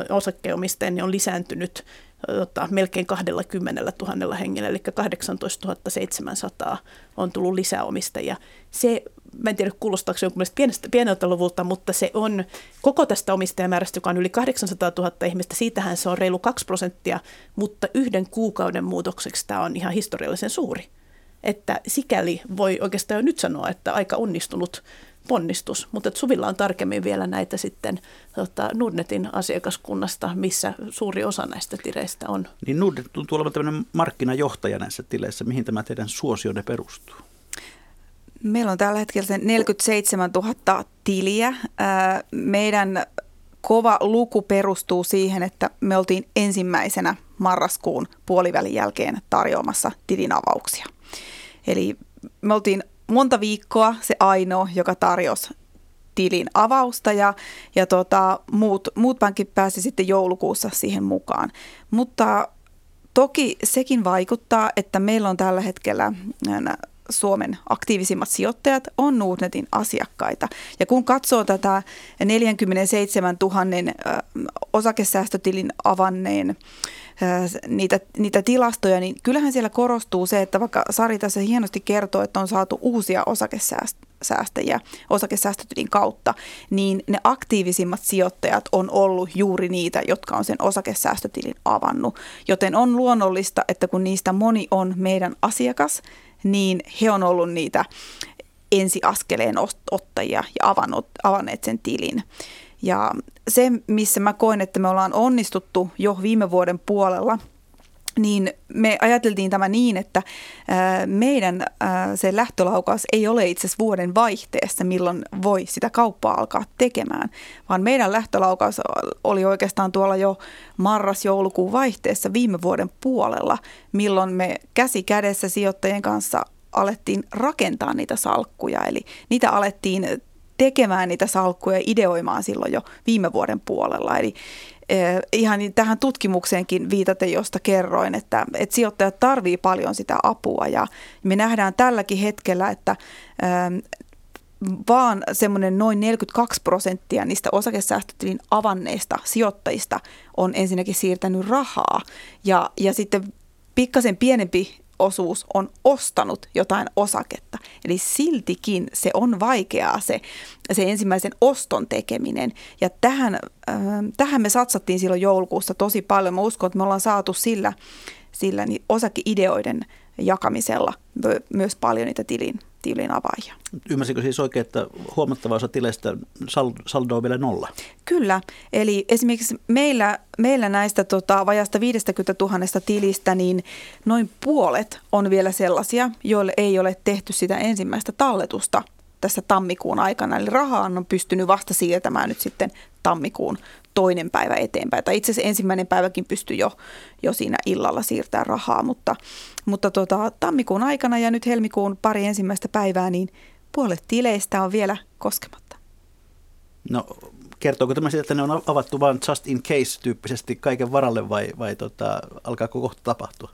osakkeenomistajien on lisääntynyt tota, melkein 20 000 hengellä, eli 18 700 on tullut lisäomistajia. Se, mä en tiedä kuulostaako se jonkun pienestä, pieneltä luvulta, mutta se on koko tästä omistajamäärästä, joka on yli 800 000 ihmistä, siitähän se on reilu 2 prosenttia, mutta yhden kuukauden muutokseksi tämä on ihan historiallisen suuri. Että sikäli voi oikeastaan jo nyt sanoa, että aika onnistunut ponnistus, mutta Suvilla on tarkemmin vielä näitä sitten tota, Nordnetin asiakaskunnasta, missä suuri osa näistä tileistä on. Niin Nordnet tuntuu olevan tämmöinen markkinajohtaja näissä tileissä. Mihin tämä teidän suosionne perustuu? Meillä on tällä hetkellä 47 000 tiliä. Meidän kova luku perustuu siihen, että me oltiin ensimmäisenä marraskuun puolivälin jälkeen tarjoamassa tilin avauksia. Eli me oltiin monta viikkoa se ainoa, joka tarjosi tilin avausta ja, ja tota, muut, muut pankit pääsi sitten joulukuussa siihen mukaan. Mutta toki sekin vaikuttaa, että meillä on tällä hetkellä Suomen aktiivisimmat sijoittajat on Nordnetin asiakkaita. Ja kun katsoo tätä 47 000 osakesäästötilin avanneen niitä, niitä tilastoja, niin kyllähän siellä korostuu se, että vaikka Sari tässä hienosti kertoo, että on saatu uusia osakesäästäjiä osakesäästötilin kautta, niin ne aktiivisimmat sijoittajat on ollut juuri niitä, jotka on sen osakesäästötilin avannut. Joten on luonnollista, että kun niistä moni on meidän asiakas, niin he on ollut niitä ensiaskeleen ottajia ja avannut, avanneet sen tilin. Ja se, missä mä koen, että me ollaan onnistuttu jo viime vuoden puolella – niin me ajateltiin tämä niin, että meidän se lähtölaukaus ei ole itse asiassa vuoden vaihteessa, milloin voi sitä kauppaa alkaa tekemään, vaan meidän lähtölaukaus oli oikeastaan tuolla jo marras-joulukuun vaihteessa viime vuoden puolella, milloin me käsi kädessä sijoittajien kanssa alettiin rakentaa niitä salkkuja, eli niitä alettiin tekemään niitä salkkuja ja ideoimaan silloin jo viime vuoden puolella. Eli ihan tähän tutkimukseenkin viitaten, josta kerroin, että, että sijoittajat tarvii paljon sitä apua. Ja me nähdään tälläkin hetkellä, että eh, vaan semmoinen noin 42 prosenttia niistä osakesäästötilin avanneista sijoittajista on ensinnäkin siirtänyt rahaa. Ja, ja sitten pikkasen pienempi osuus on ostanut jotain osaketta. Eli siltikin se on vaikeaa se, se ensimmäisen oston tekeminen. Ja tähän, äh, tähän me satsattiin silloin joulukuussa tosi paljon. Mä uskon, että me ollaan saatu sillä, sillä niin osakeideoiden jakamisella myös paljon niitä tilin, tilin avaajia. Ymmärsikö siis oikein, että huomattava osa tileistä saldo on vielä nolla? Kyllä. Eli esimerkiksi meillä, meillä näistä tota, vajasta 50 000 tilistä, niin noin puolet on vielä sellaisia, joille ei ole tehty sitä ensimmäistä talletusta tässä tammikuun aikana. Eli rahaa on pystynyt vasta siirtämään nyt sitten tammikuun toinen päivä eteenpäin. Tai itse asiassa ensimmäinen päiväkin pystyi jo, jo siinä illalla siirtämään rahaa, mutta, mutta tota, tammikuun aikana ja nyt helmikuun pari ensimmäistä päivää, niin puolet tileistä on vielä koskematta. No kertooko tämä siitä, että ne on avattu vain just in case tyyppisesti kaiken varalle vai, vai tota, alkaako kohta tapahtua?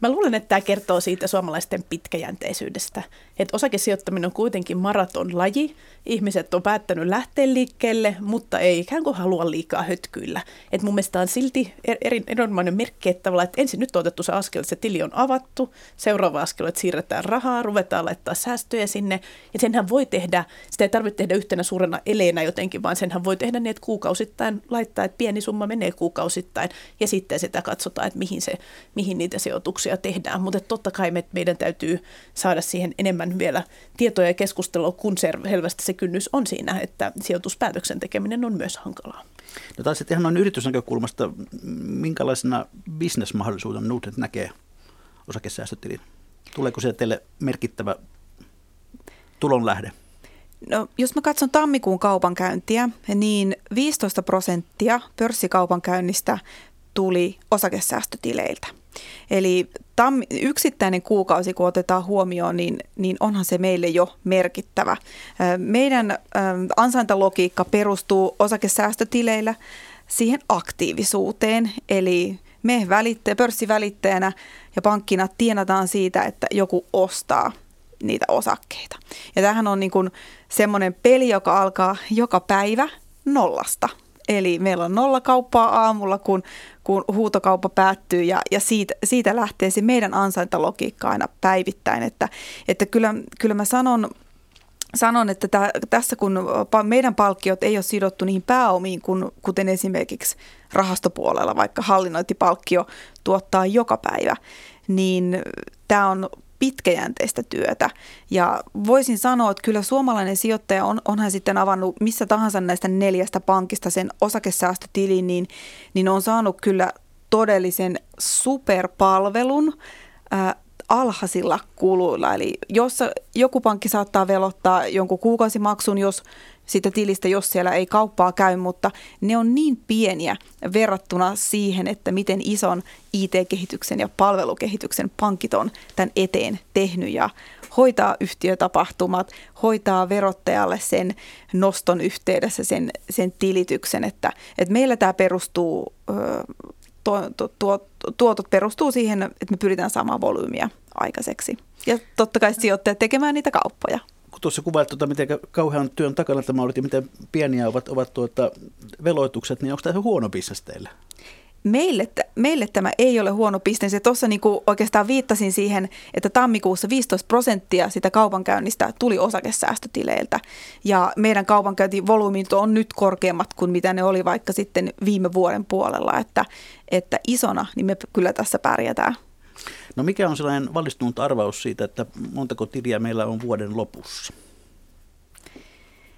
Mä luulen, että tämä kertoo siitä suomalaisten pitkäjänteisyydestä. Että osakesijoittaminen on kuitenkin maratonlaji. Ihmiset on päättänyt lähteä liikkeelle, mutta ei ikään kuin halua liikaa hötkyillä. Et mun mielestä on silti er, eri, erinomainen merkki, että, että ensin nyt on otettu se askel, että se tili on avattu. Seuraava askel, että siirretään rahaa, ruvetaan laittaa säästöjä sinne. Ja senhän voi tehdä, sitä ei tarvitse tehdä yhtenä suurena eleenä jotenkin, vaan senhän voi tehdä niin, että kuukausittain laittaa, että pieni summa menee kuukausittain. Ja sitten sitä katsotaan, että mihin, se, mihin niitä sijoituksia muutoksia tehdään, mutta totta kai me, meidän täytyy saada siihen enemmän vielä tietoja ja keskustelua, kun selvästi se kynnys on siinä, että sijoituspäätöksen tekeminen on myös hankalaa. No taas sitten ihan noin yritysnäkökulmasta, minkälaisena bisnesmahdollisuuden Nordnet näkee osakesäästötilin? Tuleeko se teille merkittävä tulonlähde? No, jos mä katson tammikuun kaupankäyntiä, niin 15 prosenttia pörssikaupankäynnistä tuli osakesäästötileiltä. Eli tam, yksittäinen kuukausi, kun otetaan huomioon, niin, niin onhan se meille jo merkittävä. Meidän ansaintalogiikka perustuu osakesäästötileillä siihen aktiivisuuteen, eli me välitte, pörssivälittäjänä ja pankkina tienataan siitä, että joku ostaa niitä osakkeita. Ja tämähän on niin kuin semmoinen peli, joka alkaa joka päivä nollasta. Eli meillä on nolla kauppaa aamulla, kun, kun huutokauppa päättyy ja, ja siitä, siitä lähtee se meidän ansaintalogiikka aina päivittäin. Että, että kyllä, kyllä mä sanon, sanon, että tä, tässä kun meidän palkkiot ei ole sidottu niihin pääomiin, kun, kuten esimerkiksi rahastopuolella, vaikka hallinnointipalkkio tuottaa joka päivä, niin tämä on pitkäjänteistä työtä. Ja voisin sanoa, että kyllä suomalainen sijoittaja on, onhan sitten avannut missä tahansa näistä neljästä pankista sen osakesäästötilin, niin, niin on saanut kyllä todellisen superpalvelun äh, alhaisilla kuluilla. Eli jos joku pankki saattaa velottaa jonkun kuukausimaksun, jos sitä tilistä, jos siellä ei kauppaa käy, mutta ne on niin pieniä verrattuna siihen, että miten ison IT-kehityksen ja palvelukehityksen pankit on tämän eteen tehnyt ja hoitaa yhtiötapahtumat, hoitaa verottajalle sen noston yhteydessä sen, sen tilityksen, että, että meillä tämä perustuu, tuo, tuo, tuo, tuotot perustuu siihen, että me pyritään saamaan volyymiä aikaiseksi. Ja totta kai sijoittajat tekemään niitä kauppoja tuossa kuvailit, tuota, miten kauhean työn takana tämä oli miten pieniä ovat, ovat tuota, veloitukset, niin onko tämä huono bisnes teille? Meille, meille tämä ei ole huono bisnes. Ja tuossa niin oikeastaan viittasin siihen, että tammikuussa 15 prosenttia sitä kaupankäynnistä tuli osakesäästötileiltä. Ja meidän kaupankäyntivolyymit on nyt korkeammat kuin mitä ne oli vaikka sitten viime vuoden puolella. Että, että isona, niin me kyllä tässä pärjätään. No mikä on sellainen valistunut arvaus siitä, että montako tiliä meillä on vuoden lopussa?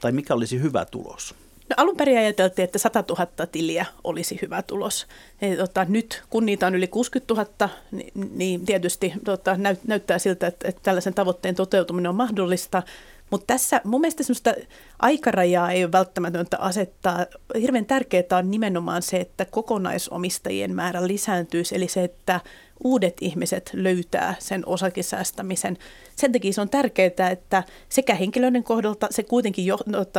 Tai mikä olisi hyvä tulos? No alun perin ajateltiin, että 100 000 tiliä olisi hyvä tulos. Ja, tota, nyt kun niitä on yli 60 000, niin, niin tietysti tota, näyt, näyttää siltä, että, että tällaisen tavoitteen toteutuminen on mahdollista. Mutta tässä mun mielestä sellaista aikarajaa ei ole välttämätöntä asettaa. Hirveän tärkeää on nimenomaan se, että kokonaisomistajien määrä lisääntyisi, eli se, että uudet ihmiset löytää sen osakesäästämisen. Sen takia se on tärkeää, että sekä henkilöiden kohdalta se kuitenkin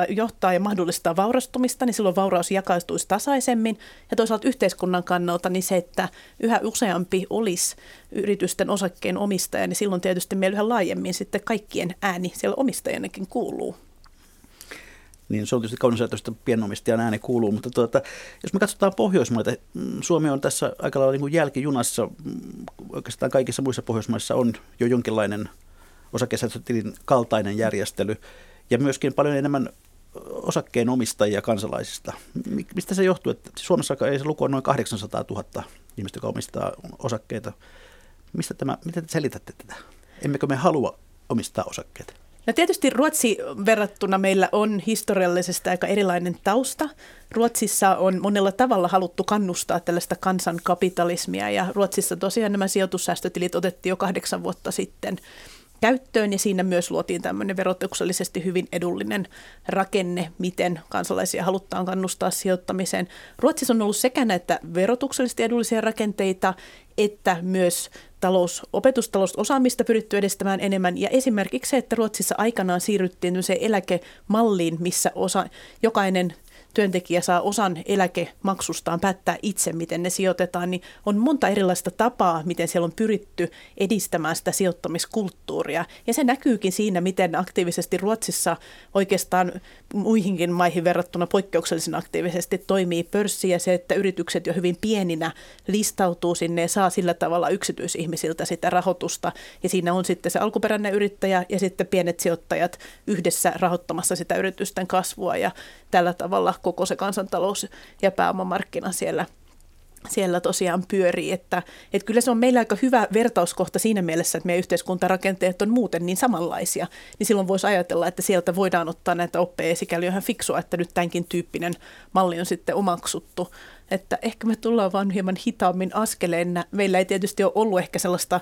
johtaa ja mahdollistaa vaurastumista, niin silloin vauraus jakaistuisi tasaisemmin. Ja toisaalta yhteiskunnan kannalta niin se, että yhä useampi olisi yritysten osakkeen omistaja, niin silloin tietysti meillä yhä laajemmin sitten kaikkien ääni siellä omistajanakin kuuluu niin se on tietysti kaunis että pienomistajan ääni kuuluu, mutta tuota, jos me katsotaan Pohjoismaita, mm, Suomi on tässä aika lailla niin kuin jälkijunassa, mm, oikeastaan kaikissa muissa Pohjoismaissa on jo jonkinlainen osakesäästötilin kaltainen järjestely, ja myöskin paljon enemmän osakkeenomistajia kansalaisista. Mistä se johtuu, että Suomessa ei se luku on noin 800 000 ihmistä, jotka omistaa osakkeita. Mistä tämä, miten te selitätte tätä? Emmekö me halua omistaa osakkeita? No tietysti Ruotsi verrattuna meillä on historiallisesti aika erilainen tausta. Ruotsissa on monella tavalla haluttu kannustaa tällaista kansankapitalismia ja Ruotsissa tosiaan nämä sijoitussäästötilit otettiin jo kahdeksan vuotta sitten käyttöön ja siinä myös luotiin tämmöinen verotuksellisesti hyvin edullinen rakenne, miten kansalaisia halutaan kannustaa sijoittamiseen. Ruotsissa on ollut sekä näitä verotuksellisesti edullisia rakenteita että myös talous, opetustalousosaamista pyritty edistämään enemmän. Ja esimerkiksi se, että Ruotsissa aikanaan siirryttiin se eläkemalliin, missä osa, jokainen työntekijä saa osan eläkemaksustaan päättää itse, miten ne sijoitetaan, niin on monta erilaista tapaa, miten siellä on pyritty edistämään sitä sijoittamiskulttuuria. Ja se näkyykin siinä, miten aktiivisesti Ruotsissa oikeastaan muihinkin maihin verrattuna poikkeuksellisen aktiivisesti toimii pörssi ja se, että yritykset jo hyvin pieninä listautuu sinne ja saa sillä tavalla yksityisihmisiltä sitä rahoitusta. Ja siinä on sitten se alkuperäinen yrittäjä ja sitten pienet sijoittajat yhdessä rahoittamassa sitä yritysten kasvua ja tällä tavalla koko se kansantalous ja pääomamarkkina siellä siellä tosiaan pyörii, että, että kyllä se on meillä aika hyvä vertauskohta siinä mielessä, että meidän yhteiskuntarakenteet on muuten niin samanlaisia, niin silloin voisi ajatella, että sieltä voidaan ottaa näitä oppeja sikäli ihan fiksua, että nyt tämänkin tyyppinen malli on sitten omaksuttu että ehkä me tullaan vaan hieman hitaammin askeleen. Meillä ei tietysti ole ollut ehkä sellaista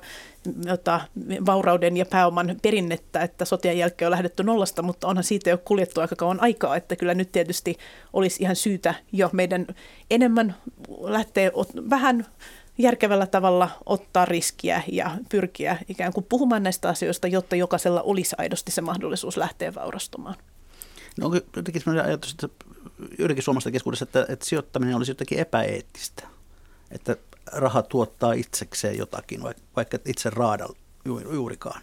jota, vaurauden ja pääoman perinnettä, että sotien jälkeen on lähdetty nollasta, mutta onhan siitä jo kuljettu aika kauan aikaa, että kyllä nyt tietysti olisi ihan syytä jo meidän enemmän lähteä vähän järkevällä tavalla ottaa riskiä ja pyrkiä ikään kuin puhumaan näistä asioista, jotta jokaisella olisi aidosti se mahdollisuus lähteä vaurastumaan. No onko jotenkin sellainen ajatus, että joidenkin suomalaisten keskuudessa, että, että sijoittaminen olisi jotenkin epäeettistä. Että raha tuottaa itsekseen jotakin, vaikka itse raada juurikaan.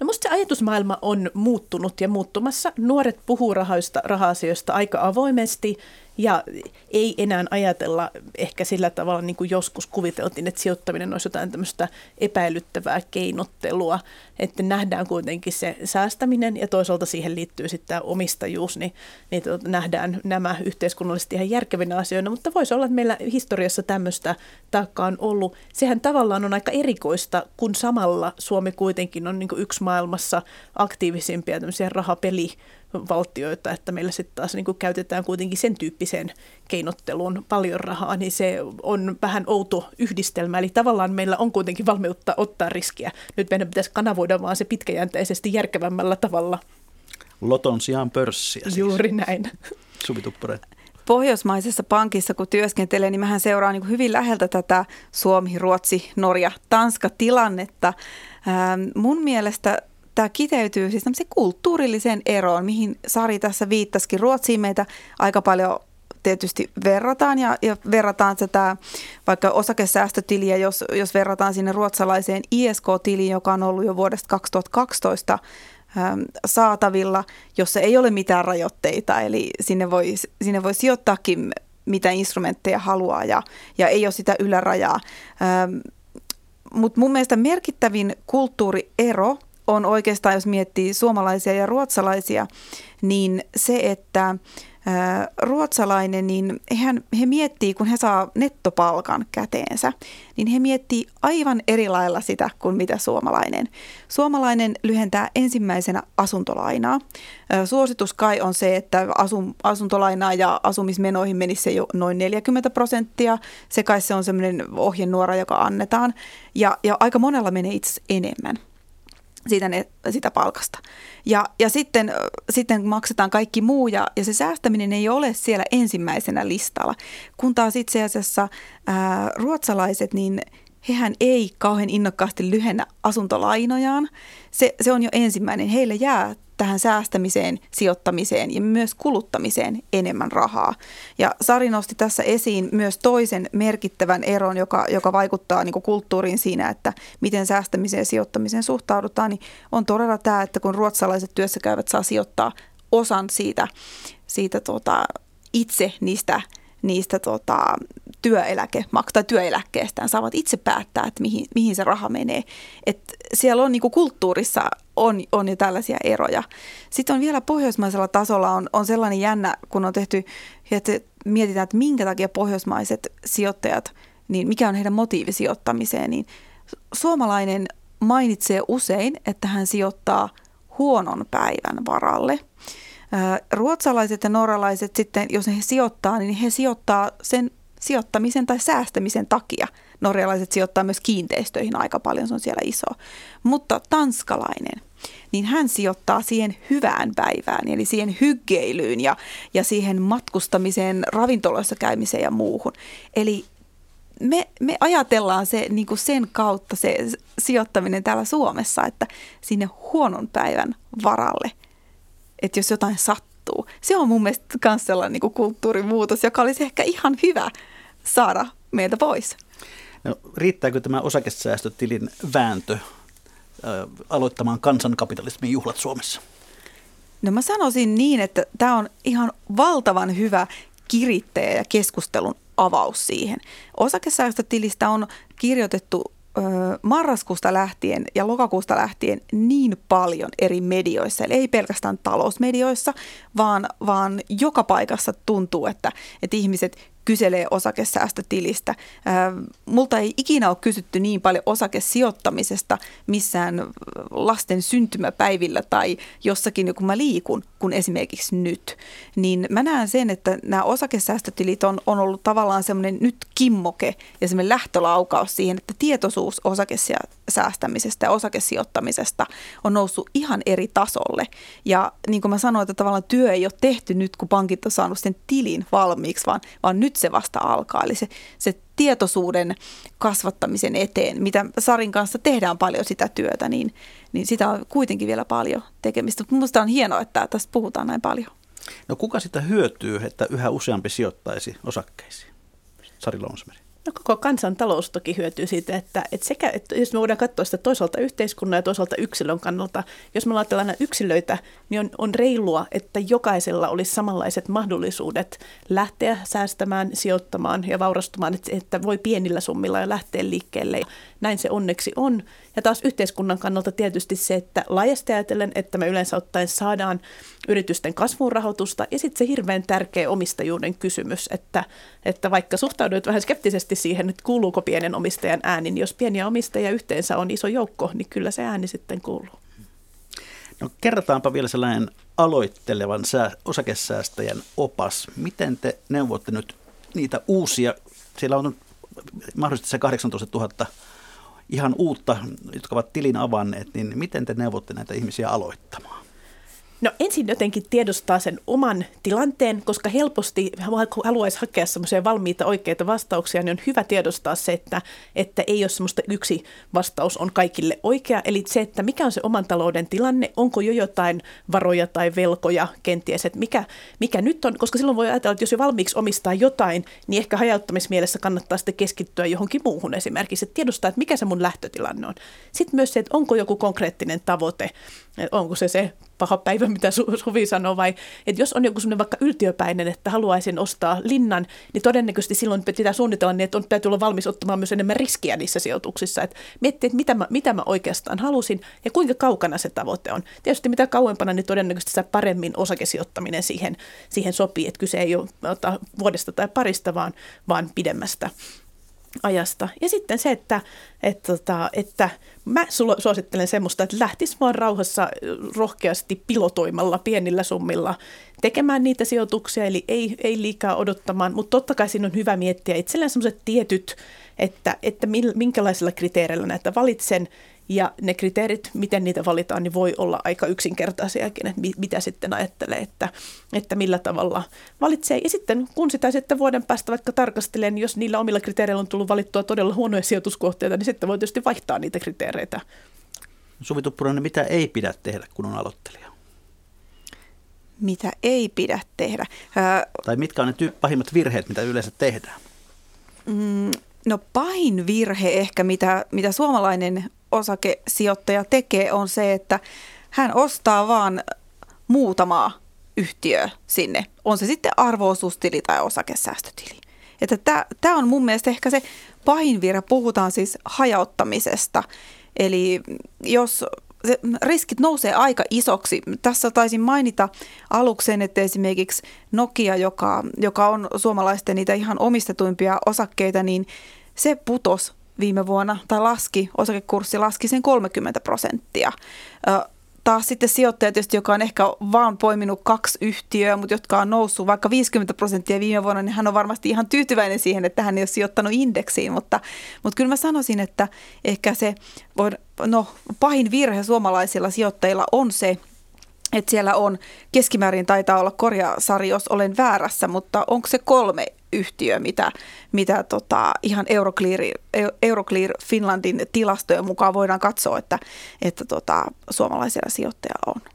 No musta se ajatusmaailma on muuttunut ja muuttumassa. Nuoret puhuu rahoista, raha-asioista aika avoimesti ja ei enää ajatella ehkä sillä tavalla, niin kuin joskus kuviteltiin, että sijoittaminen olisi jotain tämmöistä epäilyttävää keinottelua, että nähdään kuitenkin se säästäminen ja toisaalta siihen liittyy sitten tämä omistajuus, niin, niin tuota, nähdään nämä yhteiskunnallisesti ihan järkevinä asioina, mutta voisi olla, että meillä historiassa tämmöistä taakkaa on ollut. Sehän tavallaan on aika erikoista, kun samalla Suomi kuitenkin on niin yksi maailmassa aktiivisimpia tämmöisiä rahapeli valtioita, että meillä sitten taas niin käytetään kuitenkin sen tyyppiseen keinotteluun paljon rahaa, niin se on vähän outo yhdistelmä. Eli tavallaan meillä on kuitenkin valmiutta ottaa riskiä. Nyt meidän pitäisi kanavoida vaan se pitkäjänteisesti järkevämmällä tavalla. Loton sijaan pörssiä siis. Juuri näin. Suvi Tuppurainen pohjoismaisessa pankissa, kun työskentelee, niin mähän seuraan niin hyvin läheltä tätä Suomi, Ruotsi, Norja, Tanska-tilannetta. Ähm, mun mielestä tämä kiteytyy siis kulttuurilliseen eroon, mihin Sari tässä viittasikin. Ruotsiin meitä aika paljon tietysti verrataan ja, ja verrataan tätä vaikka osakesäästötiliä, jos, jos verrataan sinne ruotsalaiseen ISK-tiliin, joka on ollut jo vuodesta 2012 ähm, saatavilla, jossa ei ole mitään rajoitteita, eli sinne voi, sinne voi sijoittaakin mitä instrumentteja haluaa ja, ja ei ole sitä ylärajaa. Ähm, Mutta mun mielestä merkittävin kulttuuriero on oikeastaan, jos miettii suomalaisia ja ruotsalaisia, niin se, että ruotsalainen, niin hän, he miettii, kun he saa nettopalkan käteensä, niin he miettii aivan eri lailla sitä kuin mitä suomalainen. Suomalainen lyhentää ensimmäisenä asuntolainaa. Suositus kai on se, että asun, asuntolainaa ja asumismenoihin menisi se jo noin 40 prosenttia. Se kai se on sellainen ohjenuora, joka annetaan. Ja, ja aika monella menee itse enemmän siitä, ne, sitä palkasta. Ja, ja sitten, sitten maksetaan kaikki muu ja, ja se säästäminen ei ole siellä ensimmäisenä listalla. Kun taas itse asiassa ää, ruotsalaiset, niin hehän ei kauhean innokkaasti lyhennä asuntolainojaan. Se, se on jo ensimmäinen. Heille jää tähän säästämiseen, sijoittamiseen ja myös kuluttamiseen enemmän rahaa. Ja Sari nosti tässä esiin myös toisen merkittävän eron, joka, joka vaikuttaa niin kulttuuriin siinä, että miten säästämiseen ja sijoittamiseen suhtaudutaan, niin on todella tämä, että kun ruotsalaiset työssäkäyvät saa sijoittaa osan siitä, siitä tota, itse niistä niistä tota, työeläke, tai työeläkkeestään saavat itse päättää, että mihin, mihin se raha menee. Et siellä on niin kulttuurissa on, on jo tällaisia eroja. Sitten on vielä pohjoismaisella tasolla on, on sellainen jännä, kun on tehty, että mietitään, että minkä takia pohjoismaiset sijoittajat, niin mikä on heidän motiivi sijoittamiseen, niin suomalainen mainitsee usein, että hän sijoittaa huonon päivän varalle. Ruotsalaiset ja norralaiset sitten, jos he sijoittaa, niin he sijoittaa sen sijoittamisen tai säästämisen takia. Norjalaiset sijoittaa myös kiinteistöihin aika paljon, se on siellä iso. Mutta tanskalainen, niin hän sijoittaa siihen hyvään päivään, eli siihen hyggeilyyn ja, ja siihen matkustamiseen, ravintoloissa käymiseen ja muuhun. Eli me, me ajatellaan se niin kuin sen kautta se sijoittaminen täällä Suomessa, että sinne huonon päivän varalle, että jos jotain sattuu. Se on mun mielestä myös sellainen niin kuin kulttuurimuutos, joka olisi ehkä ihan hyvä saada meiltä pois. No, riittääkö tämä osakesäästötilin vääntö äh, aloittamaan kansankapitalismin juhlat Suomessa? No mä sanoisin niin, että tämä on ihan valtavan hyvä kirittäjä ja keskustelun avaus siihen. Osakesäästötilistä on kirjoitettu ö, marraskuusta lähtien ja lokakuusta lähtien niin paljon eri medioissa, eli ei pelkästään talousmedioissa, vaan, vaan joka paikassa tuntuu, että, että ihmiset kyselee osakesäästötilistä. Multa ei ikinä ole kysytty niin paljon osakesijoittamisesta missään lasten syntymäpäivillä tai jossakin, kun mä liikun, kuin esimerkiksi nyt. Niin mä näen sen, että nämä osakesäästötilit on, on ollut tavallaan semmoinen nyt kimmoke ja semmoinen lähtölaukaus siihen, että tietoisuus osakesäästämisestä ja osakesijoittamisesta on noussut ihan eri tasolle. Ja niin kuin mä sanoin, että tavallaan työ ei ole tehty nyt, kun pankit on saanut sen tilin valmiiksi, vaan, vaan nyt se vasta alkaa. Eli se, se tietoisuuden kasvattamisen eteen, mitä Sarin kanssa tehdään paljon sitä työtä, niin, niin sitä on kuitenkin vielä paljon tekemistä. Minusta on hienoa, että tästä puhutaan näin paljon. No kuka sitä hyötyy, että yhä useampi sijoittaisi osakkeisiin? Sari Lounasmeri. No koko kansantalous toki hyötyy siitä, että, että, sekä, että jos me voidaan katsoa sitä toisaalta yhteiskunnan ja toisaalta yksilön kannalta, jos me ajatellaan yksilöitä, niin on, on reilua, että jokaisella olisi samanlaiset mahdollisuudet lähteä säästämään, sijoittamaan ja vaurastumaan, että, että voi pienillä summilla jo lähteä liikkeelle. Näin se onneksi on. Ja taas yhteiskunnan kannalta tietysti se, että laajasti ajatellen, että me yleensä ottaen saadaan yritysten kasvun rahoitusta ja sitten se hirveän tärkeä omistajuuden kysymys, että, että vaikka suhtauduit vähän skeptisesti siihen, että kuuluuko pienen omistajan ääni, niin jos pieniä omistajia yhteensä on iso joukko, niin kyllä se ääni sitten kuuluu. No kerrataanpa vielä sellainen aloittelevan sää, osakesäästäjän opas. Miten te neuvotte nyt niitä uusia, siellä on mahdollisesti se 18 000 ihan uutta, jotka ovat tilin avanneet, niin miten te neuvotte näitä ihmisiä aloittamaan? No ensin jotenkin tiedostaa sen oman tilanteen, koska helposti haluaisi hakea semmoisia valmiita oikeita vastauksia, niin on hyvä tiedostaa se, että, että ei ole semmoista yksi vastaus on kaikille oikea. Eli se, että mikä on se oman talouden tilanne, onko jo jotain varoja tai velkoja kenties, että mikä, mikä nyt on, koska silloin voi ajatella, että jos jo valmiiksi omistaa jotain, niin ehkä hajauttamismielessä kannattaa sitten keskittyä johonkin muuhun esimerkiksi, että tiedostaa, että mikä se mun lähtötilanne on. Sitten myös se, että onko joku konkreettinen tavoite, onko se se paha päivä, mitä Suvi sanoo, vai että jos on joku sellainen vaikka yltiöpäinen, että haluaisin ostaa linnan, niin todennäköisesti silloin pitää suunnitella niin, että on, täytyy olla valmis ottamaan myös enemmän riskiä niissä sijoituksissa, että miettiä, että mitä mä, mitä mä oikeastaan halusin ja kuinka kaukana se tavoite on. Tietysti mitä kauempana, niin todennäköisesti sitä paremmin osakesijoittaminen siihen, siihen sopii, että kyse ei ole vuodesta tai parista, vaan, vaan pidemmästä ajasta. Ja sitten se, että, että, että, että mä suosittelen semmoista, että lähtisi vaan rauhassa rohkeasti pilotoimalla pienillä summilla tekemään niitä sijoituksia, eli ei, ei liikaa odottamaan, mutta totta kai siinä on hyvä miettiä itselleen semmoiset tietyt, että, että minkälaisilla kriteereillä näitä valitsen, ja ne kriteerit, miten niitä valitaan, niin voi olla aika yksinkertaisiakin, että mitä sitten ajattelee, että, että millä tavalla valitsee. Ja sitten kun sitä sitten vuoden päästä vaikka tarkastelee, niin jos niillä omilla kriteereillä on tullut valittua todella huonoja sijoituskohteita, niin sitten voi tietysti vaihtaa niitä kriteereitä. Suvi Tuppurainen, mitä ei pidä tehdä, kun on aloittelija? Mitä ei pidä tehdä? Tai mitkä on ne ty- pahimmat virheet, mitä yleensä tehdään? Mm, no pahin virhe ehkä, mitä, mitä suomalainen osakesijoittaja tekee, on se, että hän ostaa vaan muutamaa yhtiöä sinne. On se sitten arvoosuustili tai osakesäästötili. Että tämä on mun mielestä ehkä se pahin virhe. Puhutaan siis hajauttamisesta. Eli jos se riskit nousee aika isoksi. Tässä taisin mainita aluksen, että esimerkiksi Nokia, joka, joka on suomalaisten niitä ihan omistetuimpia osakkeita, niin se putos viime vuonna, tai laski, osakekurssi laski sen 30 prosenttia. Taas sitten sijoittaja tietysti, joka on ehkä vaan poiminut kaksi yhtiöä, mutta jotka on noussut vaikka 50 prosenttia viime vuonna, niin hän on varmasti ihan tyytyväinen siihen, että hän ei ole sijoittanut indeksiin. Mutta, mutta kyllä mä sanoisin, että ehkä se no, pahin virhe suomalaisilla sijoittajilla on se, että siellä on keskimäärin taitaa olla korjasari, jos olen väärässä, mutta onko se kolme yhtiö, mitä, mitä tota, ihan Euroclear, Euroclear Finlandin tilastojen mukaan voidaan katsoa, että, että tota, suomalaisilla sijoittajilla on.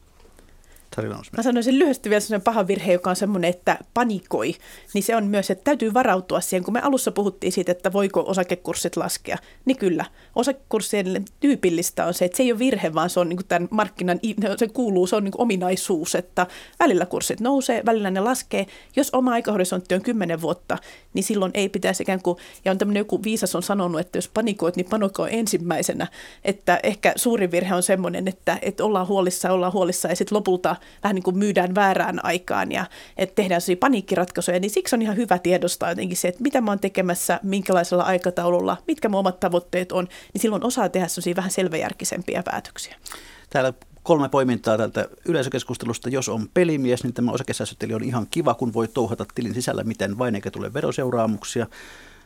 Mä sanoisin lyhyesti vielä sellainen paha virhe, joka on semmoinen, että panikoi, niin se on myös, että täytyy varautua siihen. Kun me alussa puhuttiin siitä, että voiko osakekurssit laskea, niin kyllä. Osakekurssien tyypillistä on se, että se ei ole virhe, vaan se on niin tämän markkinan, se kuuluu, se on niin ominaisuus, että välillä kurssit nousee, välillä ne laskee. Jos oma aikahorisontti on 10 vuotta, niin silloin ei pitäisi ikään kuin, ja on tämmöinen joku viisas on sanonut, että jos panikoit, niin panikoi ensimmäisenä. Että ehkä suurin virhe on semmoinen, että, että ollaan huolissa, ollaan huolissa ja sitten lopulta vähän niin kuin myydään väärään aikaan ja että tehdään sellaisia paniikkiratkaisuja, niin siksi on ihan hyvä tiedostaa jotenkin se, että mitä mä oon tekemässä, minkälaisella aikataululla, mitkä mun omat tavoitteet on, niin silloin osaa tehdä sellaisia vähän selväjärkisempiä päätöksiä. Täällä kolme poimintaa tältä yleisökeskustelusta. Jos on pelimies, niin tämä osakesäästötili on ihan kiva, kun voi touhata tilin sisällä miten vain eikä tule veroseuraamuksia.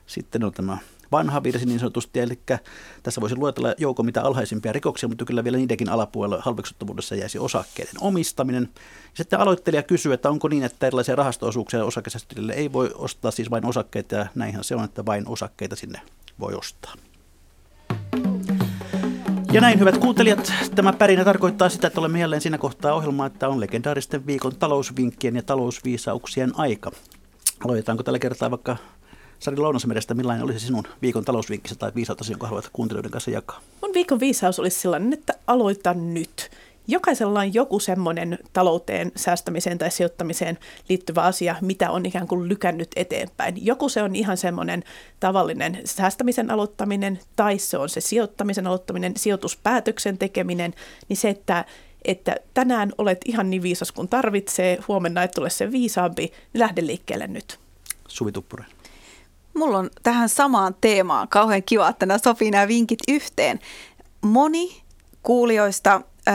Sitten on tämä vanha virsi niin sanotusti, eli tässä voisi luetella joukko mitä alhaisimpia rikoksia, mutta kyllä vielä niidenkin alapuolella halveksuttavuudessa jäisi osakkeiden omistaminen. Sitten aloittelija kysyy, että onko niin, että erilaisia rahastoosuuksia osakesäästötilille ei voi ostaa, siis vain osakkeita, ja näinhän se on, että vain osakkeita sinne voi ostaa. Ja näin, hyvät kuuntelijat, tämä pärinä tarkoittaa sitä, että olemme jälleen siinä kohtaa ohjelmaa, että on legendaaristen viikon talousvinkkien ja talousviisauksien aika. Aloitetaanko tällä kertaa vaikka Sari Lounasemerestä, millainen olisi sinun viikon talousvinkkissä tai viisautasi, jonka haluat kuuntelijoiden kanssa jakaa? Mun viikon viisaus olisi sellainen, että aloita nyt. Jokaisella on joku semmoinen talouteen, säästämiseen tai sijoittamiseen liittyvä asia, mitä on ikään kuin lykännyt eteenpäin. Joku se on ihan semmoinen tavallinen säästämisen aloittaminen, tai se on se sijoittamisen aloittaminen, sijoituspäätöksen tekeminen, niin se, että että tänään olet ihan niin viisas kuin tarvitsee, huomenna et ole se viisaampi, niin lähde liikkeelle nyt. Suvi Tuppuren. Mulla on tähän samaan teemaan kauhean kiva, että nämä sopii nämä vinkit yhteen. Moni kuulijoista ö,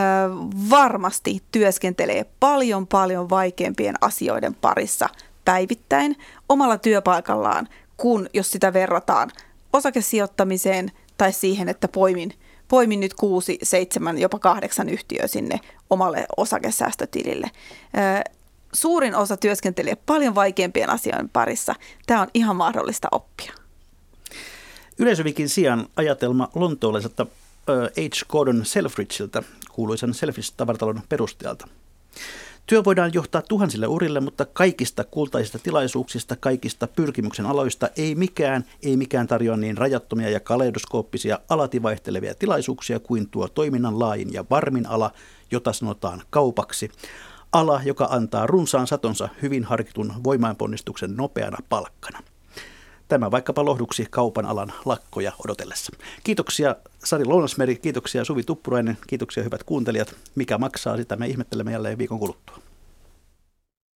varmasti työskentelee paljon paljon vaikeampien asioiden parissa päivittäin omalla työpaikallaan, kun jos sitä verrataan osakesijoittamiseen tai siihen, että poimin, poimin nyt kuusi, seitsemän, jopa kahdeksan yhtiöä sinne omalle osakesäästötilille suurin osa työskentelee paljon vaikeampien asioiden parissa. Tämä on ihan mahdollista oppia. Yleisövikin sijaan ajatelma lontoolaiselta H. Gordon Selfridgeiltä, kuuluisen Selfish-tavaratalon perustajalta. Työ voidaan johtaa tuhansille urille, mutta kaikista kultaisista tilaisuuksista, kaikista pyrkimyksen aloista ei mikään, ei mikään tarjoa niin rajattomia ja kaleidoskooppisia alati vaihtelevia tilaisuuksia kuin tuo toiminnan laajin ja varmin ala, jota sanotaan kaupaksi. Ala, joka antaa runsaan satonsa hyvin harkitun voimainponnistuksen nopeana palkkana. Tämä vaikkapa lohduksi kaupan alan lakkoja odotellessa. Kiitoksia Sari Lounasmeri, kiitoksia Suvi Tuppurainen, kiitoksia hyvät kuuntelijat. Mikä maksaa, sitä me ihmettelemme jälleen viikon kuluttua.